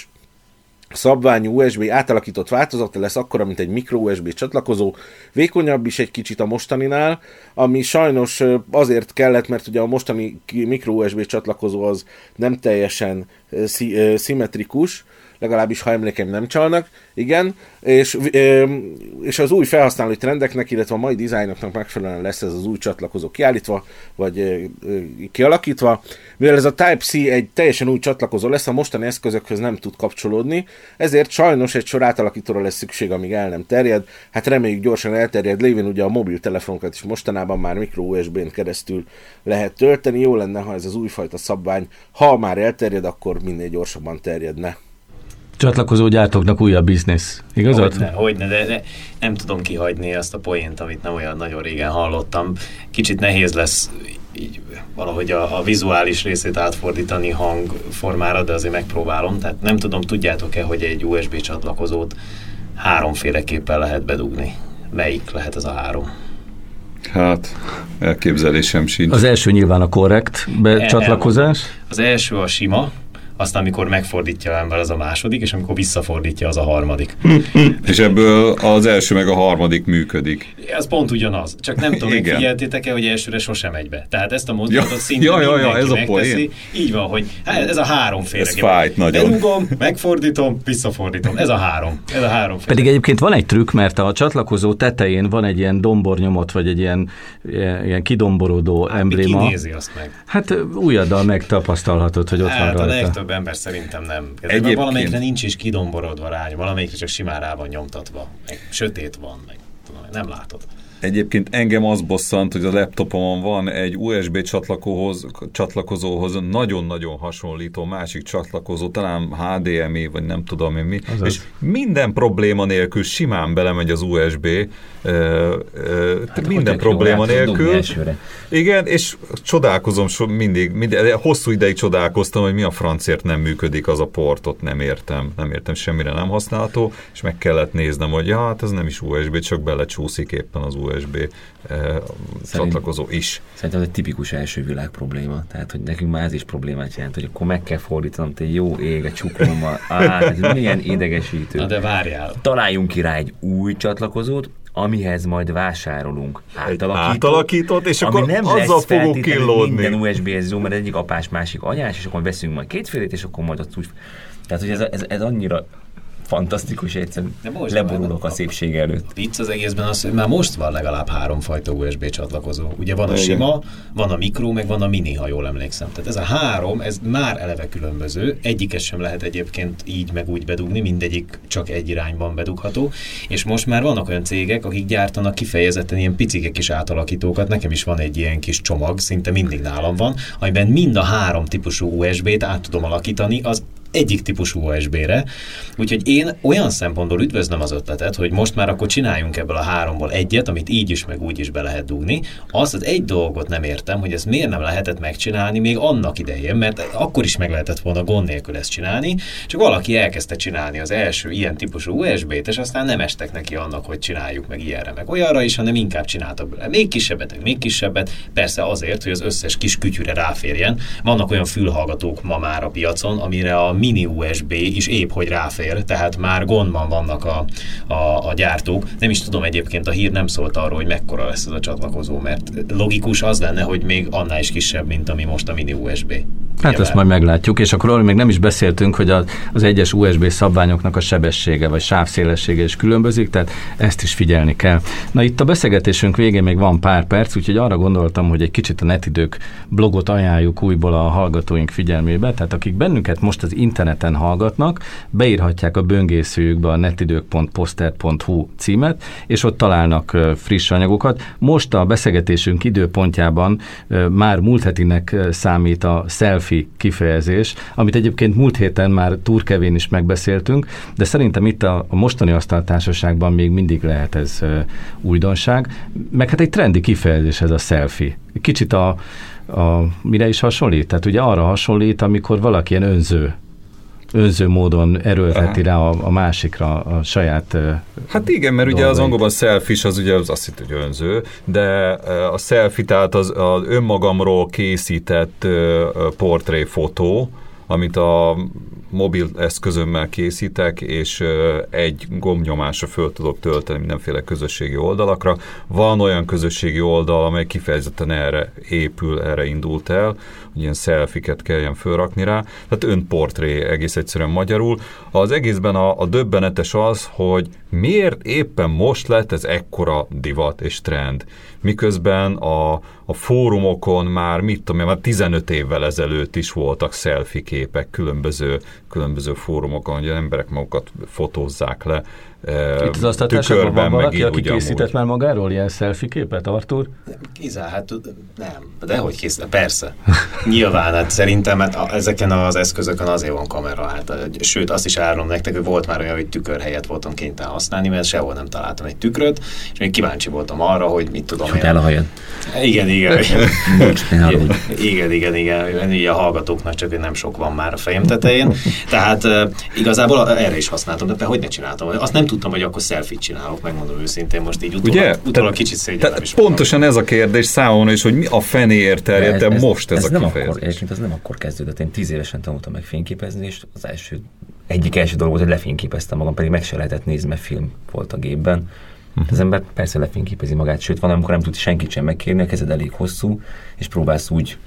Speaker 6: szabványú USB átalakított változata lesz akkora, mint egy micro USB csatlakozó, vékonyabb is egy kicsit a mostaninál, ami sajnos azért kellett, mert ugye a mostani micro USB csatlakozó az nem teljesen szimmetrikus, legalábbis ha emlékeim nem csalnak, igen, és, és az új felhasználói trendeknek, illetve a mai dizájnoknak megfelelően lesz ez az új csatlakozó kiállítva, vagy kialakítva. Mivel ez a Type-C egy teljesen új csatlakozó lesz, a mostani eszközökhöz nem tud kapcsolódni, ezért sajnos egy sor átalakítóra lesz szükség, amíg el nem terjed. Hát reméljük gyorsan elterjed, lévén ugye a mobiltelefonokat is mostanában már micro USB-n keresztül lehet tölteni. Jó lenne, ha ez az újfajta szabvány, ha már elterjed, akkor minél gyorsabban terjedne
Speaker 2: csatlakozó gyártóknak újabb biznisz. Igazad?
Speaker 5: Hogyne, hogyne de, de nem tudom kihagyni azt a poént, amit nem olyan nagyon régen hallottam. Kicsit nehéz lesz így valahogy a, a vizuális részét átfordítani hangformára, de azért megpróbálom. Tehát nem tudom, tudjátok-e, hogy egy USB csatlakozót háromféleképpen lehet bedugni. Melyik lehet ez a három?
Speaker 3: Hát, elképzelésem sincs.
Speaker 2: Az első nyilván a korrekt becsatlakozás.
Speaker 5: Az első a sima, aztán amikor megfordítja ember az a második, és amikor visszafordítja az a harmadik.
Speaker 3: és ebből az első meg a harmadik működik.
Speaker 5: Ez pont ugyanaz, csak nem tudom, hogy figyeltétek-e, hogy elsőre sosem megy be. Tehát ezt a mozdulatot ja, szinte ja, ja, ja, ez a megteszi. Így van, hogy hát ez a három fél.
Speaker 3: Ez fájt nagyon.
Speaker 5: Bedugom, megfordítom, visszafordítom. Ez a három. Ez a három fél.
Speaker 2: Pedig egyébként van egy trükk, mert a csatlakozó tetején van egy ilyen dombornyomot, vagy egy ilyen, ilyen kidomborodó hát, embléma.
Speaker 5: Ki nézi azt meg?
Speaker 2: Hát újaddal megtapasztalhatod, hogy ott hát, van rajta
Speaker 5: több ember szerintem nem. Egyébként... Valamelyikre nincs is kidomborodva rány, valamelyikre csak simán rá van nyomtatva, meg sötét van, meg tudom, nem látod.
Speaker 3: Egyébként engem az bosszant, hogy a laptopomon van egy USB csatlakozóhoz, csatlakozóhoz nagyon-nagyon hasonlító másik csatlakozó, talán HDMI, vagy nem tudom én mi, Azaz. és minden probléma nélkül simán belemegy az USB, ö, ö, hát minden probléma nélkül. Igen, és csodálkozom so, mindig, mindig, hosszú ideig csodálkoztam, hogy mi a francért nem működik az a portot, nem értem, nem értem, semmire nem használható, és meg kellett néznem, hogy ja, hát ez nem is USB, csak belecsúszik éppen az USB USB eh, csatlakozó is.
Speaker 4: Szerintem ez egy tipikus első világ probléma. Tehát, hogy nekünk már ez is problémát jelent, hogy akkor meg kell fordítanom, te jó ég a csuklommal. Á, ez milyen idegesítő.
Speaker 5: Na de várjál.
Speaker 4: Találjunk ki rá egy új csatlakozót, amihez majd vásárolunk átalakítót,
Speaker 3: átalakítót, és akkor
Speaker 4: nem
Speaker 3: azzal
Speaker 4: feltétlenül
Speaker 3: killódni.
Speaker 4: Minden USB-hez zoom, mert egyik apás, másik anyás, és akkor veszünk majd kétfélét, és akkor majd ott úgy... Tehát, hogy ez, ez, ez annyira fantasztikus, egyszerűen
Speaker 5: De most
Speaker 4: leborulok a szépség előtt.
Speaker 5: Vicc az egészben az, hogy már most van legalább háromfajta USB csatlakozó. Ugye van a sima, van a mikro, meg van a mini, ha jól emlékszem. Tehát ez a három, ez már eleve különböző. Egyiket sem lehet egyébként így meg úgy bedugni, mindegyik csak egy irányban bedugható. És most már vannak olyan cégek, akik gyártanak kifejezetten ilyen picike kis átalakítókat. Nekem is van egy ilyen kis csomag, szinte mindig nálam van, amiben mind a három típusú USB-t át tudom alakítani az egyik típusú USB-re. Úgyhogy én olyan szempontból üdvözlöm az ötletet, hogy most már akkor csináljunk ebből a háromból egyet, amit így is meg úgy is be lehet dugni. Azt az egy dolgot nem értem, hogy ezt miért nem lehetett megcsinálni még annak idején, mert akkor is meg lehetett volna gond nélkül ezt csinálni, csak valaki elkezdte csinálni az első ilyen típusú USB-t, és aztán nem estek neki annak, hogy csináljuk meg ilyenre, meg olyanra is, hanem inkább csináltak belőle még kisebbet, még kisebbet, persze azért, hogy az összes kis kütyűre ráférjen. Vannak olyan fülhallgatók ma már a piacon, amire a mini USB is épp hogy ráfér, tehát már gondban vannak a, a, a gyártók. Nem is tudom egyébként, a hír nem szólt arról, hogy mekkora lesz ez a csatlakozó, mert logikus az lenne, hogy még annál is kisebb, mint ami most a mini USB.
Speaker 2: Hát
Speaker 5: Ugye
Speaker 2: ezt majd meglátjuk, és akkor arról még nem is beszéltünk, hogy az, az egyes USB szabványoknak a sebessége vagy sávszélessége is különbözik, tehát ezt is figyelni kell. Na itt a beszélgetésünk végén még van pár perc, úgyhogy arra gondoltam, hogy egy kicsit a netidők blogot ajánljuk újból a hallgatóink figyelmébe, tehát akik bennünket most az interneten hallgatnak, beírhatják a böngészőjükbe a netidők.poster.hu címet, és ott találnak friss anyagokat. Most a beszélgetésünk időpontjában már múlt hetinek számít a selfie kifejezés, amit egyébként múlt héten már túrkevén is megbeszéltünk, de szerintem itt a, a mostani asztaltársaságban még mindig lehet ez újdonság. Meg hát egy trendi kifejezés ez a selfie. Kicsit a, a mire is hasonlít? Tehát ugye arra hasonlít, amikor valaki ilyen önző önző módon erőlteti rá a, a másikra a saját
Speaker 3: Hát igen, mert ugye az
Speaker 2: dolgait.
Speaker 3: angolban selfish az ugye az azt hitt, hogy önző, de a selfie tehát az, az önmagamról készített portréfotó, amit a mobil eszközömmel készítek, és egy gombnyomásra föl tudok tölteni mindenféle közösségi oldalakra. Van olyan közösségi oldal, amely kifejezetten erre épül, erre indult el, ilyen selfiket kelljen fölrakni rá. Tehát önportré egész egyszerűen magyarul. Az egészben a, a döbbenetes az, hogy miért éppen most lett ez ekkora divat és trend, miközben a, a fórumokon már, mit tudom én, már 15 évvel ezelőtt is voltak selfie képek különböző, különböző fórumokon, hogy az emberek magukat fotózzák le.
Speaker 2: Itt az asztaltársaságban van valaki, aki készített
Speaker 3: amúgy.
Speaker 2: már magáról ilyen selfie képet, Artur?
Speaker 5: Kizár, hát nem, de hogy kész, persze. Nyilván, hát szerintem hát a- ezeken az eszközökön azért van kamera, hát, sőt azt is árulom nektek, hogy volt már olyan, hogy tükör helyett voltam kénytelen használni, mert sehol nem találtam egy tükröt, és még kíváncsi voltam arra, hogy mit tudom
Speaker 4: Ott áll a hajad.
Speaker 5: Igen, igen.
Speaker 4: Nincs, ne haragudj.
Speaker 5: Igen, igen, igen. Így a hallgatóknak csak hogy nem sok van már a fejem tetején. Tehát igazából erre is használtam, de hogy ne csináltam? Azt nem tudtam, hogy akkor selfie csinálok, megmondom őszintén, most így utólag,
Speaker 3: Ugye?
Speaker 5: utólag kicsit szégyellem is.
Speaker 3: pontosan ez a kérdés számomra is, hogy mi a fenéért terjedt el most ez,
Speaker 4: ez
Speaker 3: a
Speaker 4: nem
Speaker 3: kifejezés.
Speaker 4: akkor, egyébként ez nem akkor kezdődött. Én tíz évesen tanultam meg fényképezni, és az első, egyik első dolog volt, hogy lefényképeztem magam, pedig meg se lehetett nézni, mert film volt a gépben. Uh-huh. Az ember persze lefényképezi magát, sőt, van, amikor nem tud senkit sem megkérni, a kezed elég hosszú, és próbálsz úgy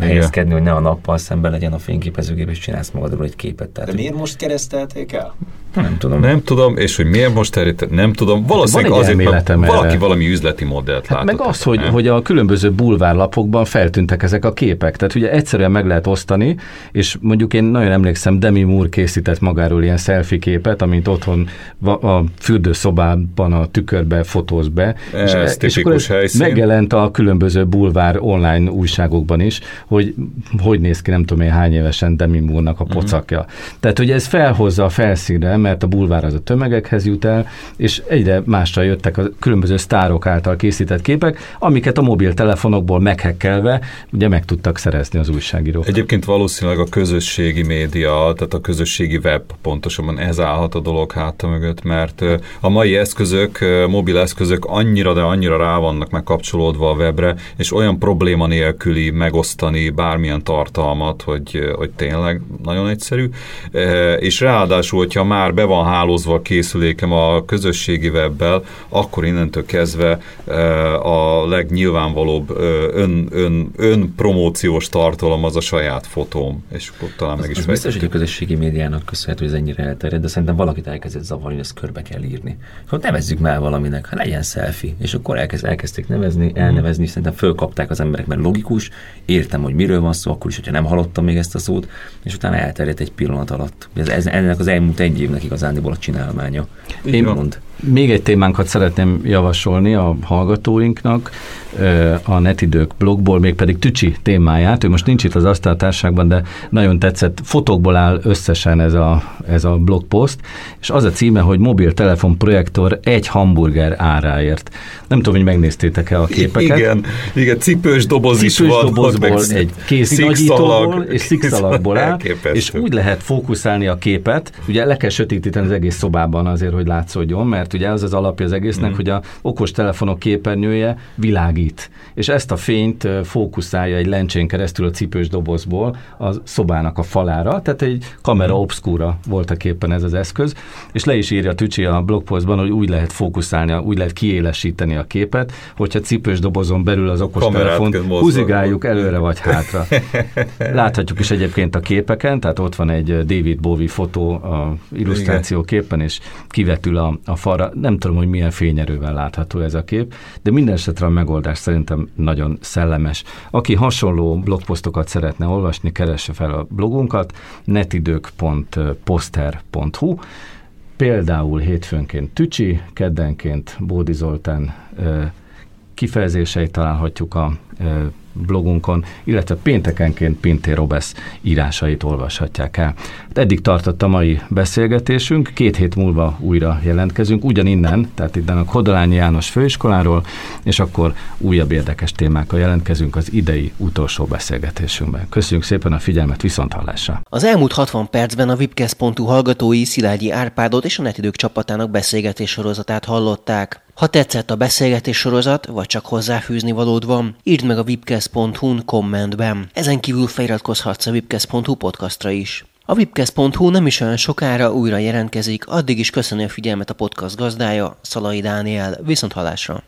Speaker 4: helyezkedni, hogy ne a nappal szemben legyen a fényképezőgép, és csinálsz magadról egy képet. Tehát,
Speaker 5: De miért most keresztelték el?
Speaker 4: Nem tudom.
Speaker 3: Nem tudom, és hogy miért most terjedt, nem tudom. Valószínűleg
Speaker 2: Van egy
Speaker 3: azért, mert valaki
Speaker 2: erre.
Speaker 3: valami üzleti modellt
Speaker 2: Hát
Speaker 3: látott.
Speaker 2: meg az, hogy,
Speaker 3: nem?
Speaker 2: hogy a különböző bulvárlapokban feltűntek ezek a képek. Tehát ugye egyszerűen meg lehet osztani, és mondjuk én nagyon emlékszem, Demi Moore készített magáról ilyen selfie képet, amit otthon a fürdőszobában a tükörbe fotóz be.
Speaker 3: Ez
Speaker 2: és, és akkor ez
Speaker 3: helyszín.
Speaker 2: megjelent a különböző bulvár online újságokban is, hogy hogy néz ki nem tudom én hány évesen Demi Moore-nak
Speaker 3: Mhm.
Speaker 2: a pocakja. Tehát, hogy ez felhozza a felszínre, mert a bulvár az a tömegekhez jut el, és egyre másra jöttek a különböző sztárok által készített képek, amiket a mobiltelefonokból meghekkelve ugye meg tudtak szerezni az újságírók.
Speaker 3: Egyébként valószínűleg a közösségi média, tehát a közösségi web pontosabban ez állhat a dolog háta mögött, mert a mai eszközök, mobil eszközök annyira, de annyira rá vannak megkapcsolódva a webre, és olyan probléma nélküli megosztani bármilyen tartalmat, hogy, hogy tényleg nagyon egyszerű, és ráadásul, hogyha már be van hálózva a készülékem a közösségi webbel, akkor innentől kezdve a legnyilvánvalóbb ön, ön, ön promóciós tartalom az a saját fotóm, és akkor talán
Speaker 4: az,
Speaker 3: meg is
Speaker 4: az biztos, hogy a közösségi médiának köszönhető, hogy ez ennyire elterjed, de szerintem valakit elkezdett zavarni, hogy ezt körbe kell írni. Akkor nevezzük már valaminek, ha legyen selfie, és akkor elkezd, elkezdték nevezni, elnevezni, szerintem fölkapták az emberek, mert logikus, értem, hogy miről van szó, akkor is, hogyha nem hallottam még ezt a szót, és utána elterjedt egy pillanat alatt. Ez, ez ennek az elmúlt egy évnek igazániból a csinálmánya.
Speaker 2: Én mond. Még egy témánkat szeretném javasolni a hallgatóinknak, a Netidők blogból, mégpedig Tücsi témáját. Ő most nincs itt az asztaltárságban, de nagyon tetszett. Fotókból áll összesen ez a, ez a blogpost, és az a címe, hogy mobiltelefon projektor egy hamburger áráért. Nem tudom, hogy megnéztétek-e a képeket.
Speaker 3: Igen, igen cipős doboz
Speaker 2: cipős
Speaker 3: is van.
Speaker 2: dobozból, egy kész nagyítóból és szikszalagból áll, és úgy lehet fókuszálni a képet, ugye le kell sötétíteni az egész szobában azért, hogy látszódjon, mert ugye az az alapja az egésznek, mm. hogy a okos telefonok képernyője világít, és ezt a fényt fókuszálja egy lencsén keresztül a cipős dobozból a szobának a falára, tehát egy kamera obscura voltak éppen ez az eszköz, és le is írja a Tücsi a blogpostban, hogy úgy lehet fókuszálni, úgy lehet kiélesíteni a képet, hogyha cipős dobozon belül az okos telefon húzigáljuk előre vagy hátra. Láthatjuk is egyébként a képeken, tehát ott van egy David Bowie fotó a illusztráció képen, és kivetül a, a falra. Nem tudom, hogy milyen fényerővel látható ez a kép, de minden esetre a megoldás szerintem nagyon szellemes. Aki hasonló blogposztokat szeretne olvasni, keresse fel a blogunkat, netidők.poster.hu, Például hétfőnként Tücsi, keddenként Bódi Zoltán kifejezéseit találhatjuk a blogunkon, illetve péntekenként Pintér Robesz írásait olvashatják el. Eddig tartott a mai beszélgetésünk, két hét múlva újra jelentkezünk, ugyaninnen, tehát innen a Kodolányi János főiskoláról, és akkor újabb érdekes témákkal jelentkezünk az idei utolsó beszélgetésünkben. Köszönjük szépen a figyelmet, viszont hallásra!
Speaker 1: Az elmúlt 60 percben a Vipkesz.hu hallgatói Szilágyi Árpádot és a Netidők csapatának beszélgetés sorozatát hallották. Ha tetszett a beszélgetés sorozat, vagy csak hozzáfűzni valód van, írd meg a vipkesz.hu-n kommentben. Ezen kívül feliratkozhatsz a vipkesz.hu podcastra is. A vipkesz.hu nem is olyan sokára újra jelentkezik, addig is köszönöm a figyelmet a podcast gazdája, Szalai Dániel, viszont halásra!